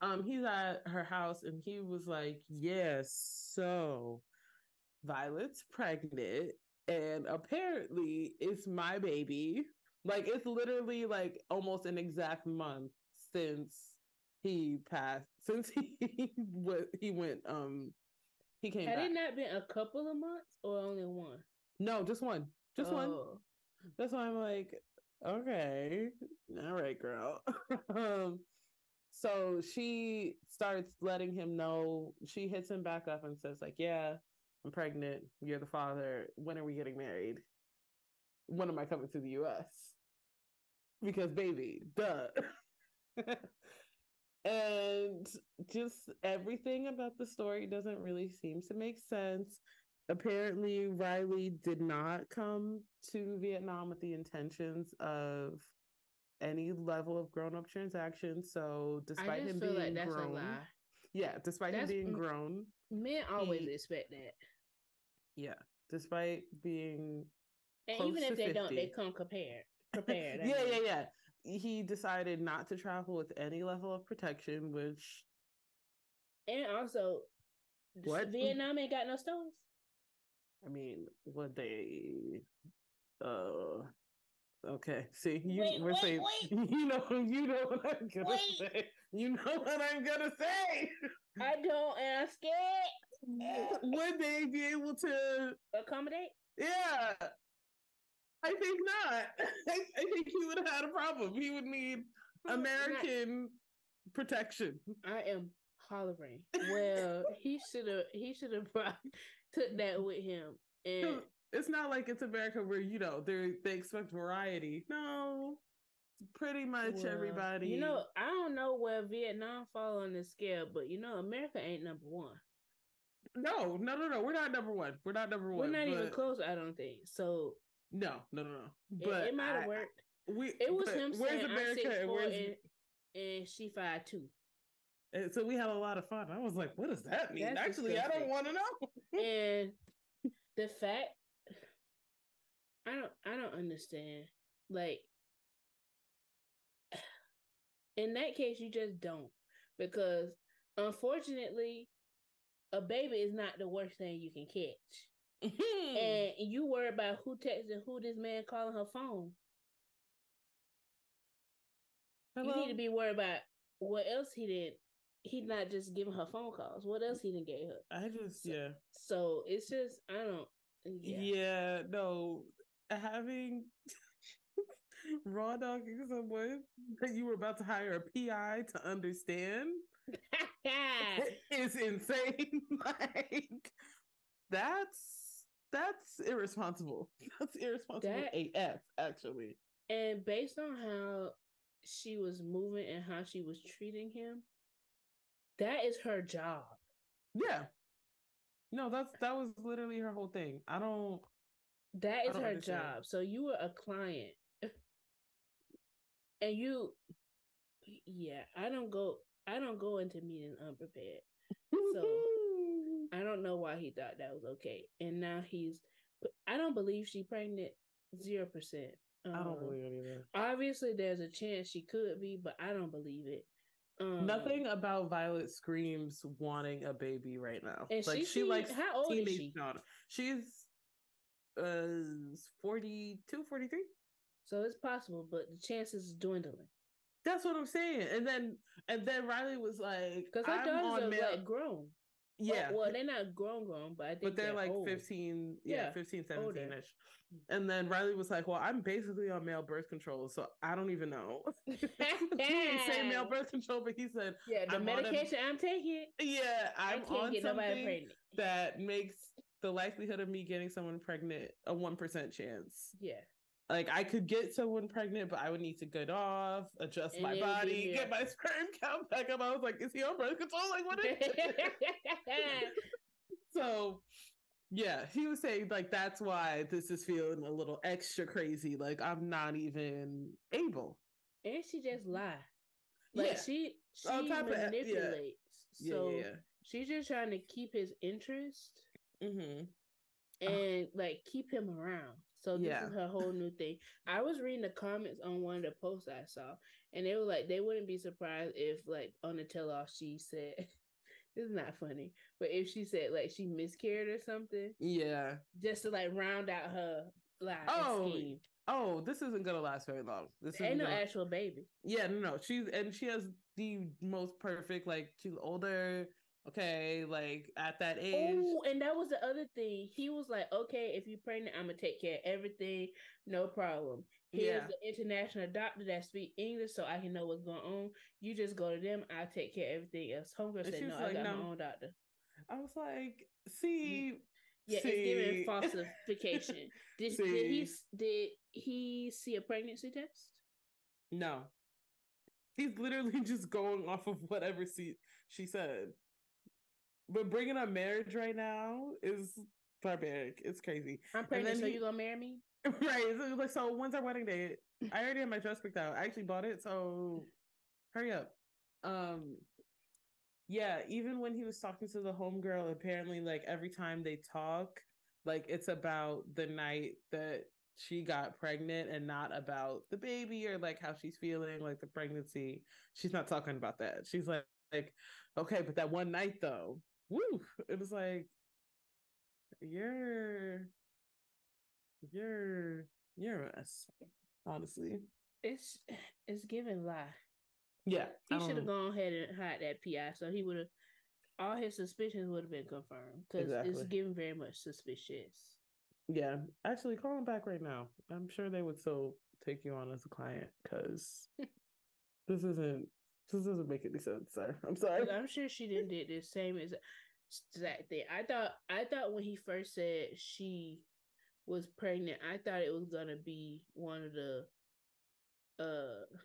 Um, he's at her house and he was like, Yes, so Violet's pregnant, and apparently it's my baby. Like it's literally like almost an exact month since he passed, since he he went um he came. Had back. it not been a couple of months or only one? No, just one. Just oh. one. That's why I'm like, okay, all right, girl. um, so she starts letting him know. She hits him back up and says, like, yeah, I'm pregnant. You're the father. When are we getting married? When am I coming to the U.S.? Because baby, duh. and just everything about the story doesn't really seem to make sense. Apparently, Riley did not come to Vietnam with the intentions of any level of grown up transaction. So, despite him being like grown, yeah, despite that's, him being grown, men always he, expect that. Yeah, despite being and even if they 50, don't, they come prepared. Prepared. yeah, yeah, yeah he decided not to travel with any level of protection, which and also what Vietnam ain't got no stones. I mean, what they uh okay. See, you wait, we're wait, saying wait. you know you know what I'm gonna say. You know what I'm gonna say. I don't and I'm scared. Would they be able to accommodate? Yeah. I think not. I, I think he would have had a problem. He would need American not, protection. I am hollering. Well, he should have. He should have took that with him. And it's not like it's America where you know they they expect variety. No, pretty much well, everybody. You know, I don't know where Vietnam fall on the scale, but you know, America ain't number one. No, no, no, no. We're not number one. We're not number one. We're not even close. I don't think so. No, no, no, no. But it, it might have worked. We it was him where's saying America I'm six, four and, and she five two. And so we had a lot of fun. I was like, what does that mean? That's Actually, disgusting. I don't want to know. and the fact I don't I don't understand. Like in that case you just don't. Because unfortunately, a baby is not the worst thing you can catch. Mm-hmm. and you worry about who texting who this man calling her phone. Hello? You need to be worried about what else he did. He's not just giving her phone calls. What else he didn't get her? I just so, yeah. So it's just I don't. Yeah, yeah no, having raw dogging someone that you were about to hire a PI to understand is insane. like that's that's irresponsible. That's irresponsible that, AF, actually. And based on how she was moving and how she was treating him, that is her job. Yeah. No, that's that was literally her whole thing. I don't. That is don't her understand. job. So you were a client, and you, yeah. I don't go. I don't go into meeting unprepared. So I don't know why he thought that was okay. And now he's. I don't believe she pregnant. Zero percent. Um, I don't um, believe it either. Obviously, there's a chance she could be, but I don't believe it. Um, Nothing about Violet screams wanting a baby right now. And like she, she likes how old is she? Daughter. She's uh 42, 43. So it's possible, but the chances is dwindling. That's what I'm saying. And then and then Riley was like, because her daughters are male- like grown. Yeah. Well, well, they're not grown, grown, but I think but they're, they're like old. 15, yeah, yeah 15, 17 ish. And then Riley was like, Well, I'm basically on male birth control, so I don't even know. he didn't say male birth control, but he said, Yeah, the I'm medication i am taking. Yeah, I'm on something that makes the likelihood of me getting someone pregnant a 1% chance. Yeah like I could get someone pregnant, but I would need to get off, adjust my body, get my sperm count back up. I was like, is he on birth control? Like what is So yeah, he was saying like that's why this is feeling a little extra crazy. Like I'm not even able. And she just lie. Like yeah. she she manipulates. yeah. So yeah, yeah, she's just trying to keep his interest. Mm-hmm. And like keep him around. So this yeah. is her whole new thing. I was reading the comments on one of the posts I saw, and they were like, they wouldn't be surprised if, like, on the tell off, she said, "This is not funny," but if she said like she miscarried or something, yeah, just to like round out her life. Oh, scheme. oh, this isn't gonna last very long. This ain't no gonna... actual baby. Yeah, no, no. She's and she has the most perfect. Like she's older Okay, like at that age. Oh, and that was the other thing. He was like, "Okay, if you're pregnant, I'm gonna take care of everything, no problem." Here's yeah. the international doctor that speak English, so I can know what's going on. You just go to them. I'll take care of everything else. Homegirl said, "No, like, I got no. my own doctor." I was like, "See." Yeah, see. it's giving falsification. did, did he did he see a pregnancy test? No, he's literally just going off of whatever she she said. But bringing up marriage right now is barbaric. It's crazy. I'm pregnant, so you gonna marry me? Right. So, like, so when's our wedding date? I already have my dress picked out. I actually bought it, so hurry up. Um, yeah. Even when he was talking to the homegirl, apparently, like every time they talk, like it's about the night that she got pregnant and not about the baby or like how she's feeling, like the pregnancy. She's not talking about that. She's like, like, okay, but that one night though, woo, it was like you're you're you're a mess, honestly. It's it's giving lie. Yeah. He should have um gone ahead and hired that PI so he would have all his suspicions would have been confirmed because exactly. it's giving very much suspicious. Yeah, actually, call him back right now. I'm sure they would still take you on as a client because this isn't this doesn't make any sense, sir. I'm sorry. I'm sure she didn't did the same exact thing. I thought I thought when he first said she was pregnant, I thought it was gonna be one of the uh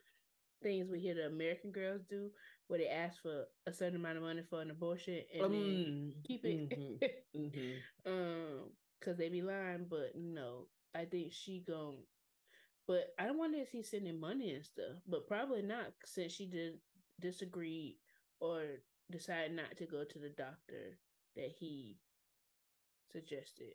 things we hear the American girls do, where they ask for a certain amount of money for an abortion and um, then keep it. Mm-hmm. mm-hmm. um, because they be lying, but no, I think she gon' But I don't wonder if he's sending money and stuff, but probably not since she did disagreed or decided not to go to the doctor that he suggested.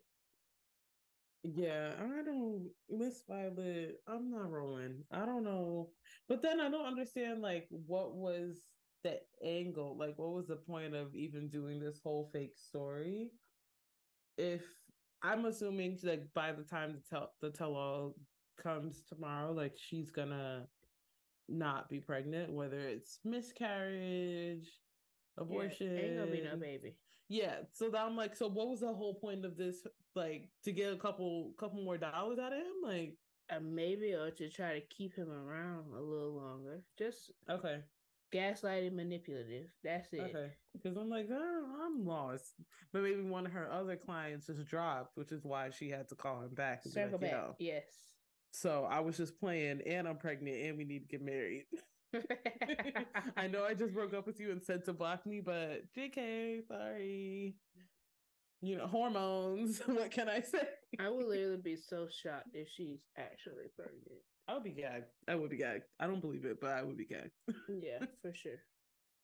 Yeah, I don't Miss Violet. I'm not rolling. I don't know, but then I don't understand like what was the angle? Like, what was the point of even doing this whole fake story? If I'm assuming like by the time the tell the tell all comes tomorrow, like she's gonna not be pregnant, whether it's miscarriage, abortion. Yeah, ain't gonna be no baby. Yeah. So that I'm like, so what was the whole point of this? Like to get a couple couple more dollars out of him? Like uh, maybe or to try to keep him around a little longer. Just okay. Gaslighting, manipulative. That's it. Okay. Because I'm like, oh, I'm lost. But maybe one of her other clients just dropped, which is why she had to call him back. Circle like, back. Yes. So I was just playing, and I'm pregnant, and we need to get married. I know I just broke up with you and said to block me, but JK, sorry. You know, hormones. what can I say? I would literally be so shocked if she's actually pregnant. I would be gagged. I would be gagged. I don't believe it, but I would be gagged. yeah, for sure.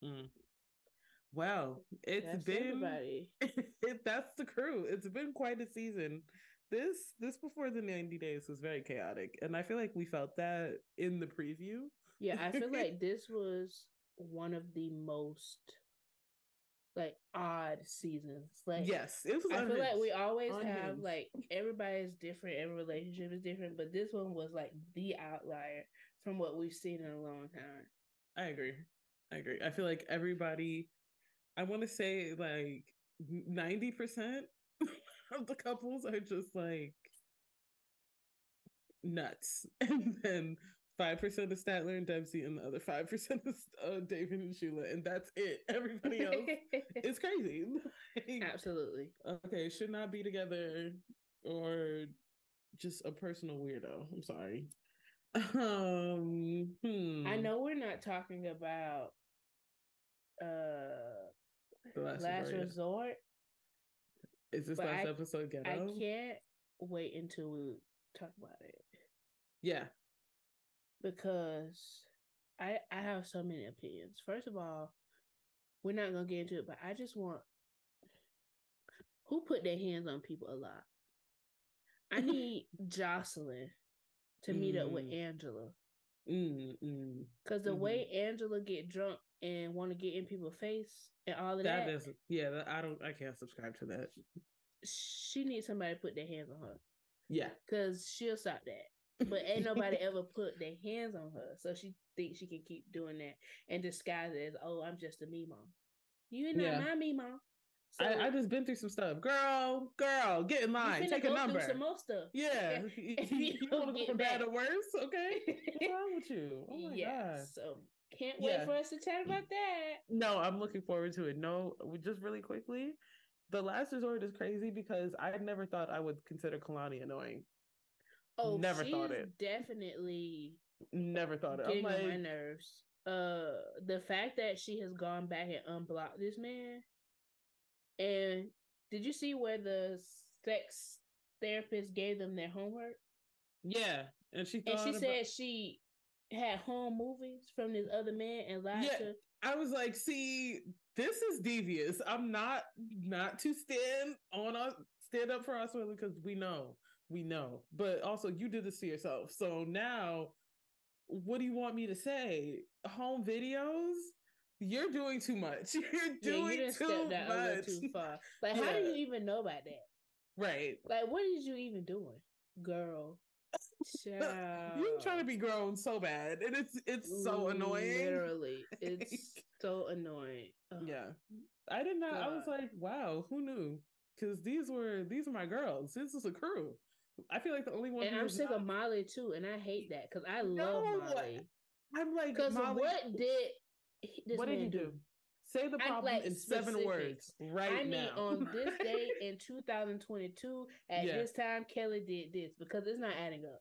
Mm. Well, it's that's been it, that's the crew. It's been quite a season. This this before the 90 days was very chaotic. And I feel like we felt that in the preview. Yeah, I feel like this was one of the most like odd seasons. Like yes, it was. I feel like we always unhinged. have like everybody's different, every relationship is different, but this one was like the outlier from what we've seen in a long time. I agree. I agree. I feel like everybody. I want to say like ninety percent of the couples are just like nuts, and then five percent of Statler and Dempsey, and the other five percent is uh, David and Sheila, and that's it. Everybody else is crazy. Absolutely. Okay, should not be together, or just a personal weirdo. I'm sorry. Um, hmm. I know we're not talking about uh the last, last resort. Is this last I, episode ghetto? I can't wait until we talk about it. Yeah, because I I have so many opinions. First of all, we're not gonna get into it, but I just want who put their hands on people a lot. I need Jocelyn to meet mm. up with mm. Angela. Because mm, mm, Cause the mm-hmm. way Angela get drunk and want to get in people's face and all of that, that is yeah. I don't. I can't subscribe to that. She needs somebody to put their hands on her. Yeah, because she'll stop that but ain't nobody ever put their hands on her. So she thinks she can keep doing that and disguise it as, oh, I'm just a Meemaw. You ain't yeah. not my Meemaw. So, I, I just been through some stuff, girl. Girl, get in line. Take a number. Some more stuff. Yeah, you, you, you want to go from bad to worse? Okay, what's wrong with you? Oh my yeah, god. So can't wait for us to chat about that. No, I'm looking forward to it. No, just really quickly, the last resort is crazy because I never thought I would consider Kalani annoying. Oh, never thought it. Definitely. Never thought it. Getting like, on my nerves. Uh, the fact that she has gone back and unblocked this man. And did you see where the sex therapist gave them their homework? Yeah, and she and she about... said she had home movies from this other man and lied yeah, to. I was like, see, this is devious. I'm not not to stand on us stand up for us because we know we know. But also, you did this to yourself. So now, what do you want me to say? Home videos? You're doing too much. You're doing yeah, you too much. too far. Like, yeah. how do you even know about that? Right. Like, what is you even doing, girl? You trying to be grown so bad, and it's it's so annoying. Literally, it's so annoying. Ugh. Yeah, I did not. God. I was like, wow, who knew? Because these were these are my girls. This is a crew. I feel like the only one. And I'm sick not... of Molly too, and I hate that because I love no, Molly. I'm like, because what did this what did he do? do? Say the problem like in specifics. seven words right I mean, now. on this day in 2022, at yeah. this time, Kelly did this because it's not adding up.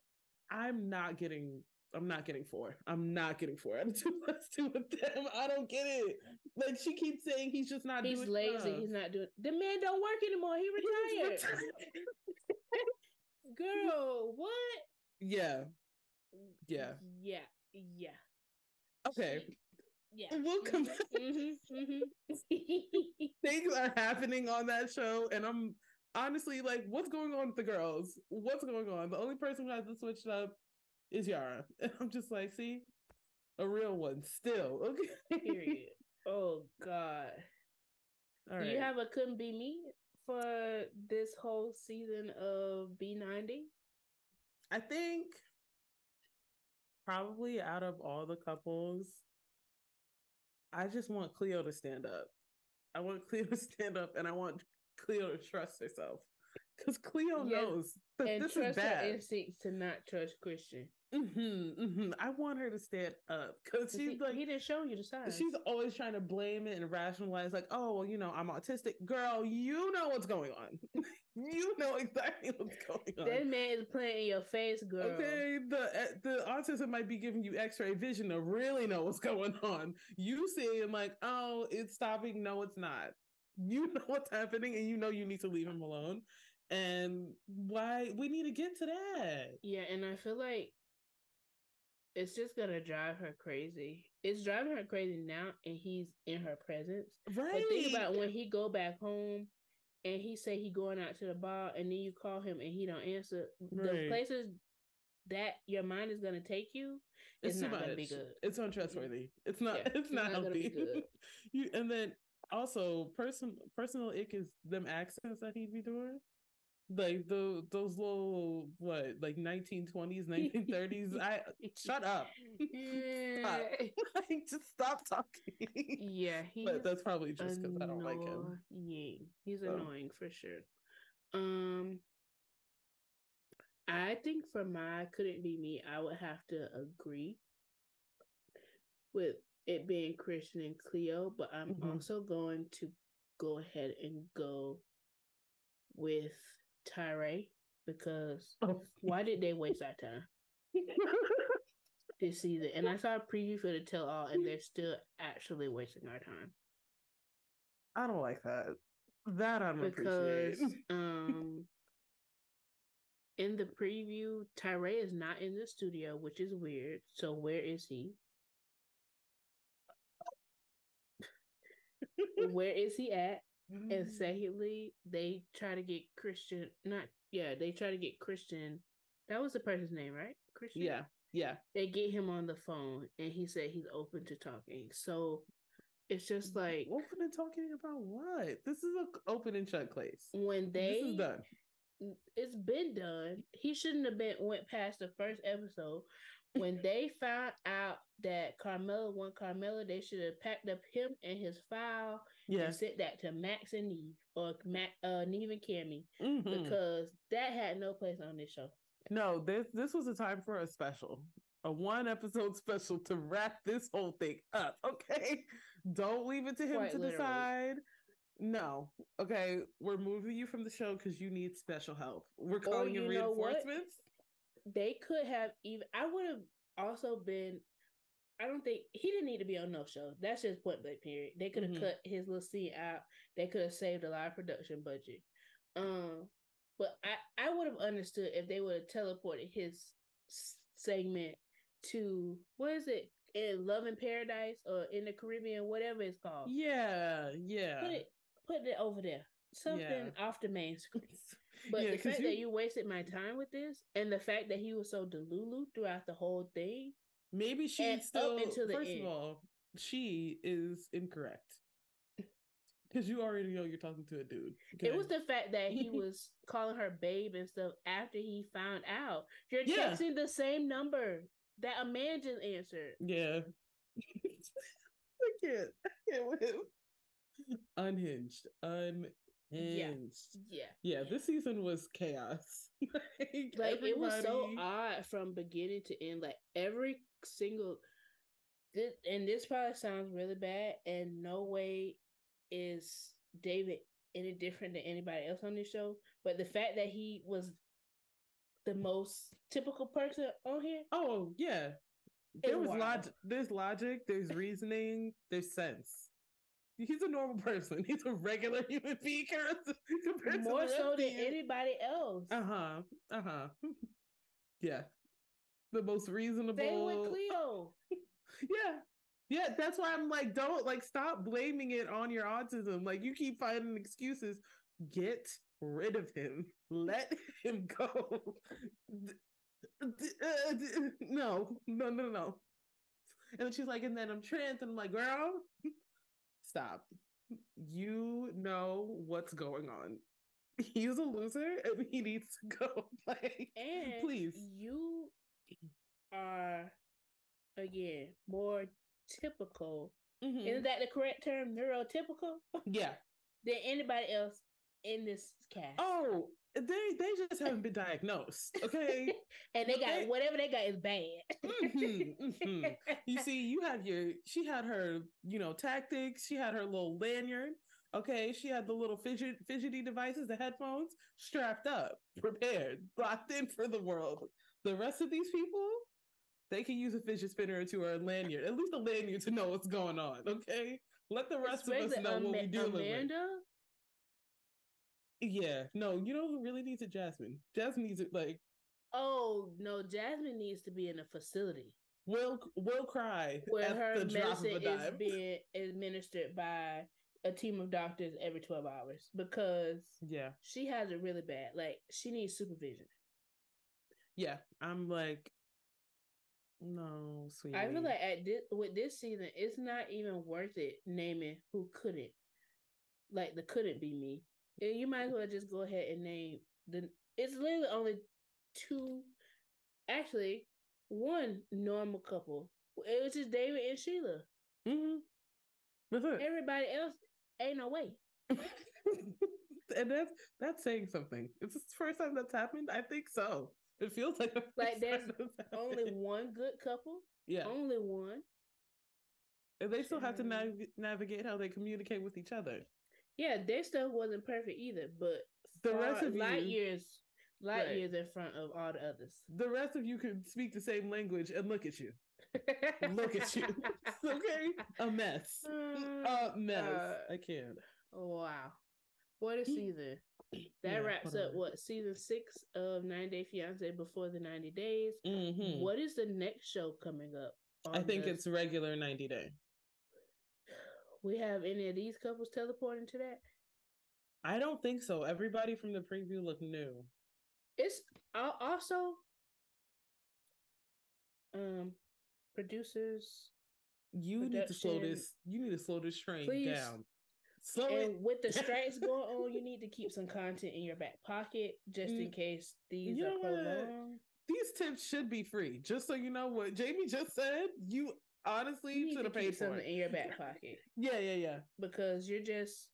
I'm not getting. I'm not getting four. I'm not getting four out of two plus two with them. I don't get it. Like she keeps saying he's just not. He's lazy. Stuff. He's not doing. The man don't work anymore. He retired. Girl, what? Yeah. Yeah. Yeah. Yeah. Okay. Yeah. We'll come mm-hmm. Mm-hmm. Things are happening on that show, and I'm honestly like, what's going on with the girls? What's going on? The only person who hasn't switched up is Yara. And I'm just like, see, a real one still. Okay. Period. Oh God. All Do you have a couldn't be me for this whole season of B90? I think probably out of all the couples, I just want Cleo to stand up. I want Cleo to stand up and I want Cleo to trust herself. because Cleo yes. knows that and this trust is bad. her instincts to not trust Christian. Mm-hmm, mm-hmm. I want her to stand up because she's he, like he didn't show you the signs. She's always trying to blame it and rationalize, like, oh, well, you know, I'm autistic. Girl, you know what's going on. you know exactly what's going on. That man is playing in your face, girl. Okay, the the autism might be giving you X-ray vision to really know what's going on. You see him like, oh, it's stopping. No, it's not. You know what's happening, and you know you need to leave him alone. And why we need to get to that. Yeah, and I feel like it's just gonna drive her crazy. It's driving her crazy now, and he's in her presence. Right. But think about when he go back home, and he say he going out to the bar, and then you call him and he don't answer. Right. The places that your mind is gonna take you, it's, it's not much. gonna be good. It's untrustworthy. It's not. Yeah, it's, it's, not, not healthy. you and then also person personal ick is them accents that he'd be doing like the those little what like 1920s 1930s i shut up stop. just stop talking yeah but that's probably just because i don't like him yeah he's so. annoying for sure um i think for my couldn't be me i would have to agree with it being christian and cleo but i'm mm-hmm. also going to go ahead and go with Tyray because oh. why did they waste our time this season? And I saw a preview for the tell all, and they're still actually wasting our time. I don't like that. That I don't because, appreciate. um, in the preview, Tyray is not in the studio, which is weird. So where is he? where is he at? Mm-hmm. And secondly, they try to get Christian, not, yeah, they try to get Christian. That was the person's name, right? Christian? Yeah. Yeah. They get him on the phone and he said he's open to talking. So it's just like open and talking about what? This is an open and shut case. When they this is done. It's been done. He shouldn't have been went past the first episode when they found out that Carmela won Carmela, they should have packed up him and his file yeah. and sent that to Max and Nev or Mac, uh, Nev and Kamie mm-hmm. because that had no place on this show. No, this this was a time for a special, a one episode special to wrap this whole thing up. Okay, don't leave it to him Quite to literally. decide. No, okay, we're moving you from the show because you need special help. We're calling in reinforcements they could have even I would have also been I don't think he didn't need to be on no show. That's just point blank period. They could have mm-hmm. cut his little scene out. They could have saved a lot of production budget. Um, but I I would have understood if they would have teleported his segment to what is it in Love in Paradise or in the Caribbean, whatever it's called. Yeah, yeah. Put it put it over there. Something yeah. off the main screen. But yeah, the fact you... that you wasted my time with this, and the fact that he was so delulu throughout the whole thing, maybe she still. first end. of all, she is incorrect because you already know you're talking to a dude. Okay? It was the fact that he was calling her babe and stuff after he found out you're yeah. texting the same number that a man just answered. Yeah, I can't. I can't with him. Unhinged. Un yeah. Yeah. Yeah. This season was chaos. like, like everybody... it was so odd from beginning to end. Like every single this, and this probably sounds really bad, and no way is David any different than anybody else on this show. But the fact that he was the most typical person on here. Oh yeah. There was logic there's logic, there's reasoning, there's sense he's a normal person. He's a regular human being compared more so than anybody else. Uh huh. Uh huh. yeah, the most reasonable. Same with Cleo. yeah. Yeah, that's why I'm like, don't like stop blaming it on your autism. Like you keep finding excuses. Get rid of him. Let him go. no, no, no, no. And then she's like, and then I'm trans, and I'm like, girl, stop. You know what's going on. He's a loser and he needs to go. Like, and please. You are again more typical. Mm-hmm. Isn't that the correct term? Neurotypical? Yeah. Than anybody else in this cast. Oh, they they just haven't been diagnosed, okay? and they got whatever they got is bad. mm-hmm, mm-hmm. You see, you have your she had her you know tactics. She had her little lanyard. Okay, she had the little fidget fidgety devices, the headphones strapped up, prepared, locked in for the world. The rest of these people, they can use a fidget spinner or two or a lanyard, at least a lanyard to know what's going on. Okay, let the rest of us know what we're do. Amanda, yeah, no, you know who really needs it? Jasmine. Jasmine needs it like. Oh no, Jasmine needs to be in a facility. Will will cry where her medicine is being administered by a team of doctors every 12 hours because yeah she has it really bad like she needs supervision yeah i'm like no sweetie. i feel like at this with this season it's not even worth it naming who couldn't like the couldn't be me you might as well just go ahead and name the. It's literally only two, actually, one normal couple. It was just David and Sheila. Mm-hmm. That's it. Everybody else ain't no way. and that's that's saying something. Is this the first time that's happened? I think so. It feels like like there's only one good couple. Yeah, only one. And they still have to nav- navigate how they communicate with each other. Yeah, their stuff wasn't perfect either, but the rest of light you, years, light right. years in front of all the others. The rest of you could speak the same language and look at you. look at you. okay, a mess. Uh, a mess. Uh, I can't. Wow, what a season! That yeah, wraps up what season six of 90 Day Fiance before the 90 days. Mm-hmm. What is the next show coming up? I think the... it's regular 90 day we have any of these couples teleporting to that? I don't think so. Everybody from the preview looked new. It's also um producers. You need to slow this. You need to slow this train please. down. Slow and it. with the strikes going on, you need to keep some content in your back pocket just in mm. case these you are prolonged. These tips should be free. Just so you know what Jamie just said, you honestly you should have paid something it. in your back pocket. yeah, yeah, yeah. Because you're just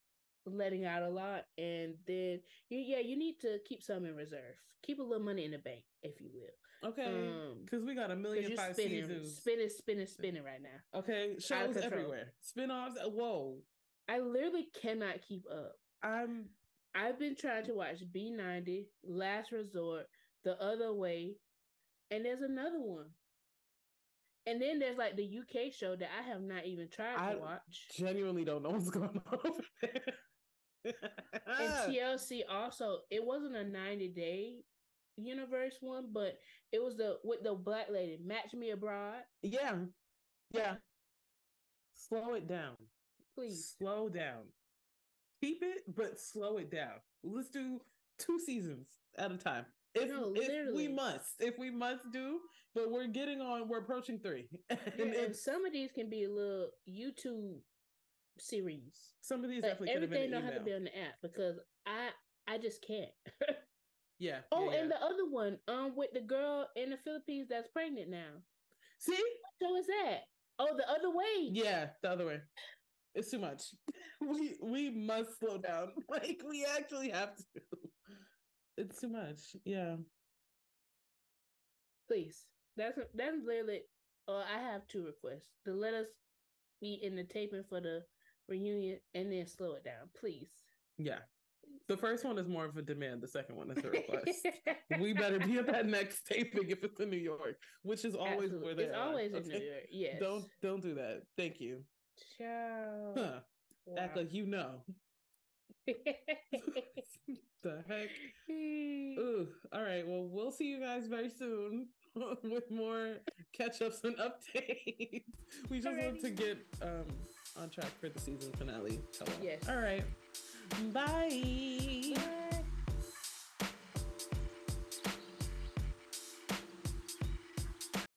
letting out a lot, and then you, yeah, you need to keep some in reserve. Keep a little money in the bank, if you will. Okay, because um, we got a million five spinning, seasons. Spinning, spinning, spinning right now. Okay, shows everywhere. Spinoffs. Uh, whoa! I literally cannot keep up. I'm. I've been trying to watch B ninety, Last Resort, The Other Way, and there's another one. And then there's like the UK show that I have not even tried I to watch. Genuinely don't know what's going on over there. and TLC also, it wasn't a 90 day universe one, but it was the with the black lady, Match Me Abroad. Yeah. Yeah. Slow it down. Please. Slow down. Keep it, but slow it down. Let's do two seasons at a time. If, no, if we must, if we must do, but we're getting on, we're approaching three. and, yeah, and some of these can be a little YouTube series. Some of these definitely everything don't have to be on the app because I I just can't. yeah. Oh, yeah, and the other one, um, with the girl in the Philippines that's pregnant now. See, what show is that? Oh, the other way. Yeah, the other way. It's too much. we we must slow down. Like we actually have to. It's too much. Yeah. Please. That's that's literally uh I have two requests. To let us be in the taping for the reunion and then slow it down, please. Yeah. The first one is more of a demand. The second one is a request. we better be at that next taping if it's in New York, which is always Absolutely. where they it's are. always okay? in New York. Yes. Don't don't do that. Thank you. Ciao. Huh. Wow. Act like you know. the heck? Ooh. All right. Well, we'll see you guys very soon with more catch ups and updates. we just want to get um, on track for the season finale. Yes. All right. Bye. Bye.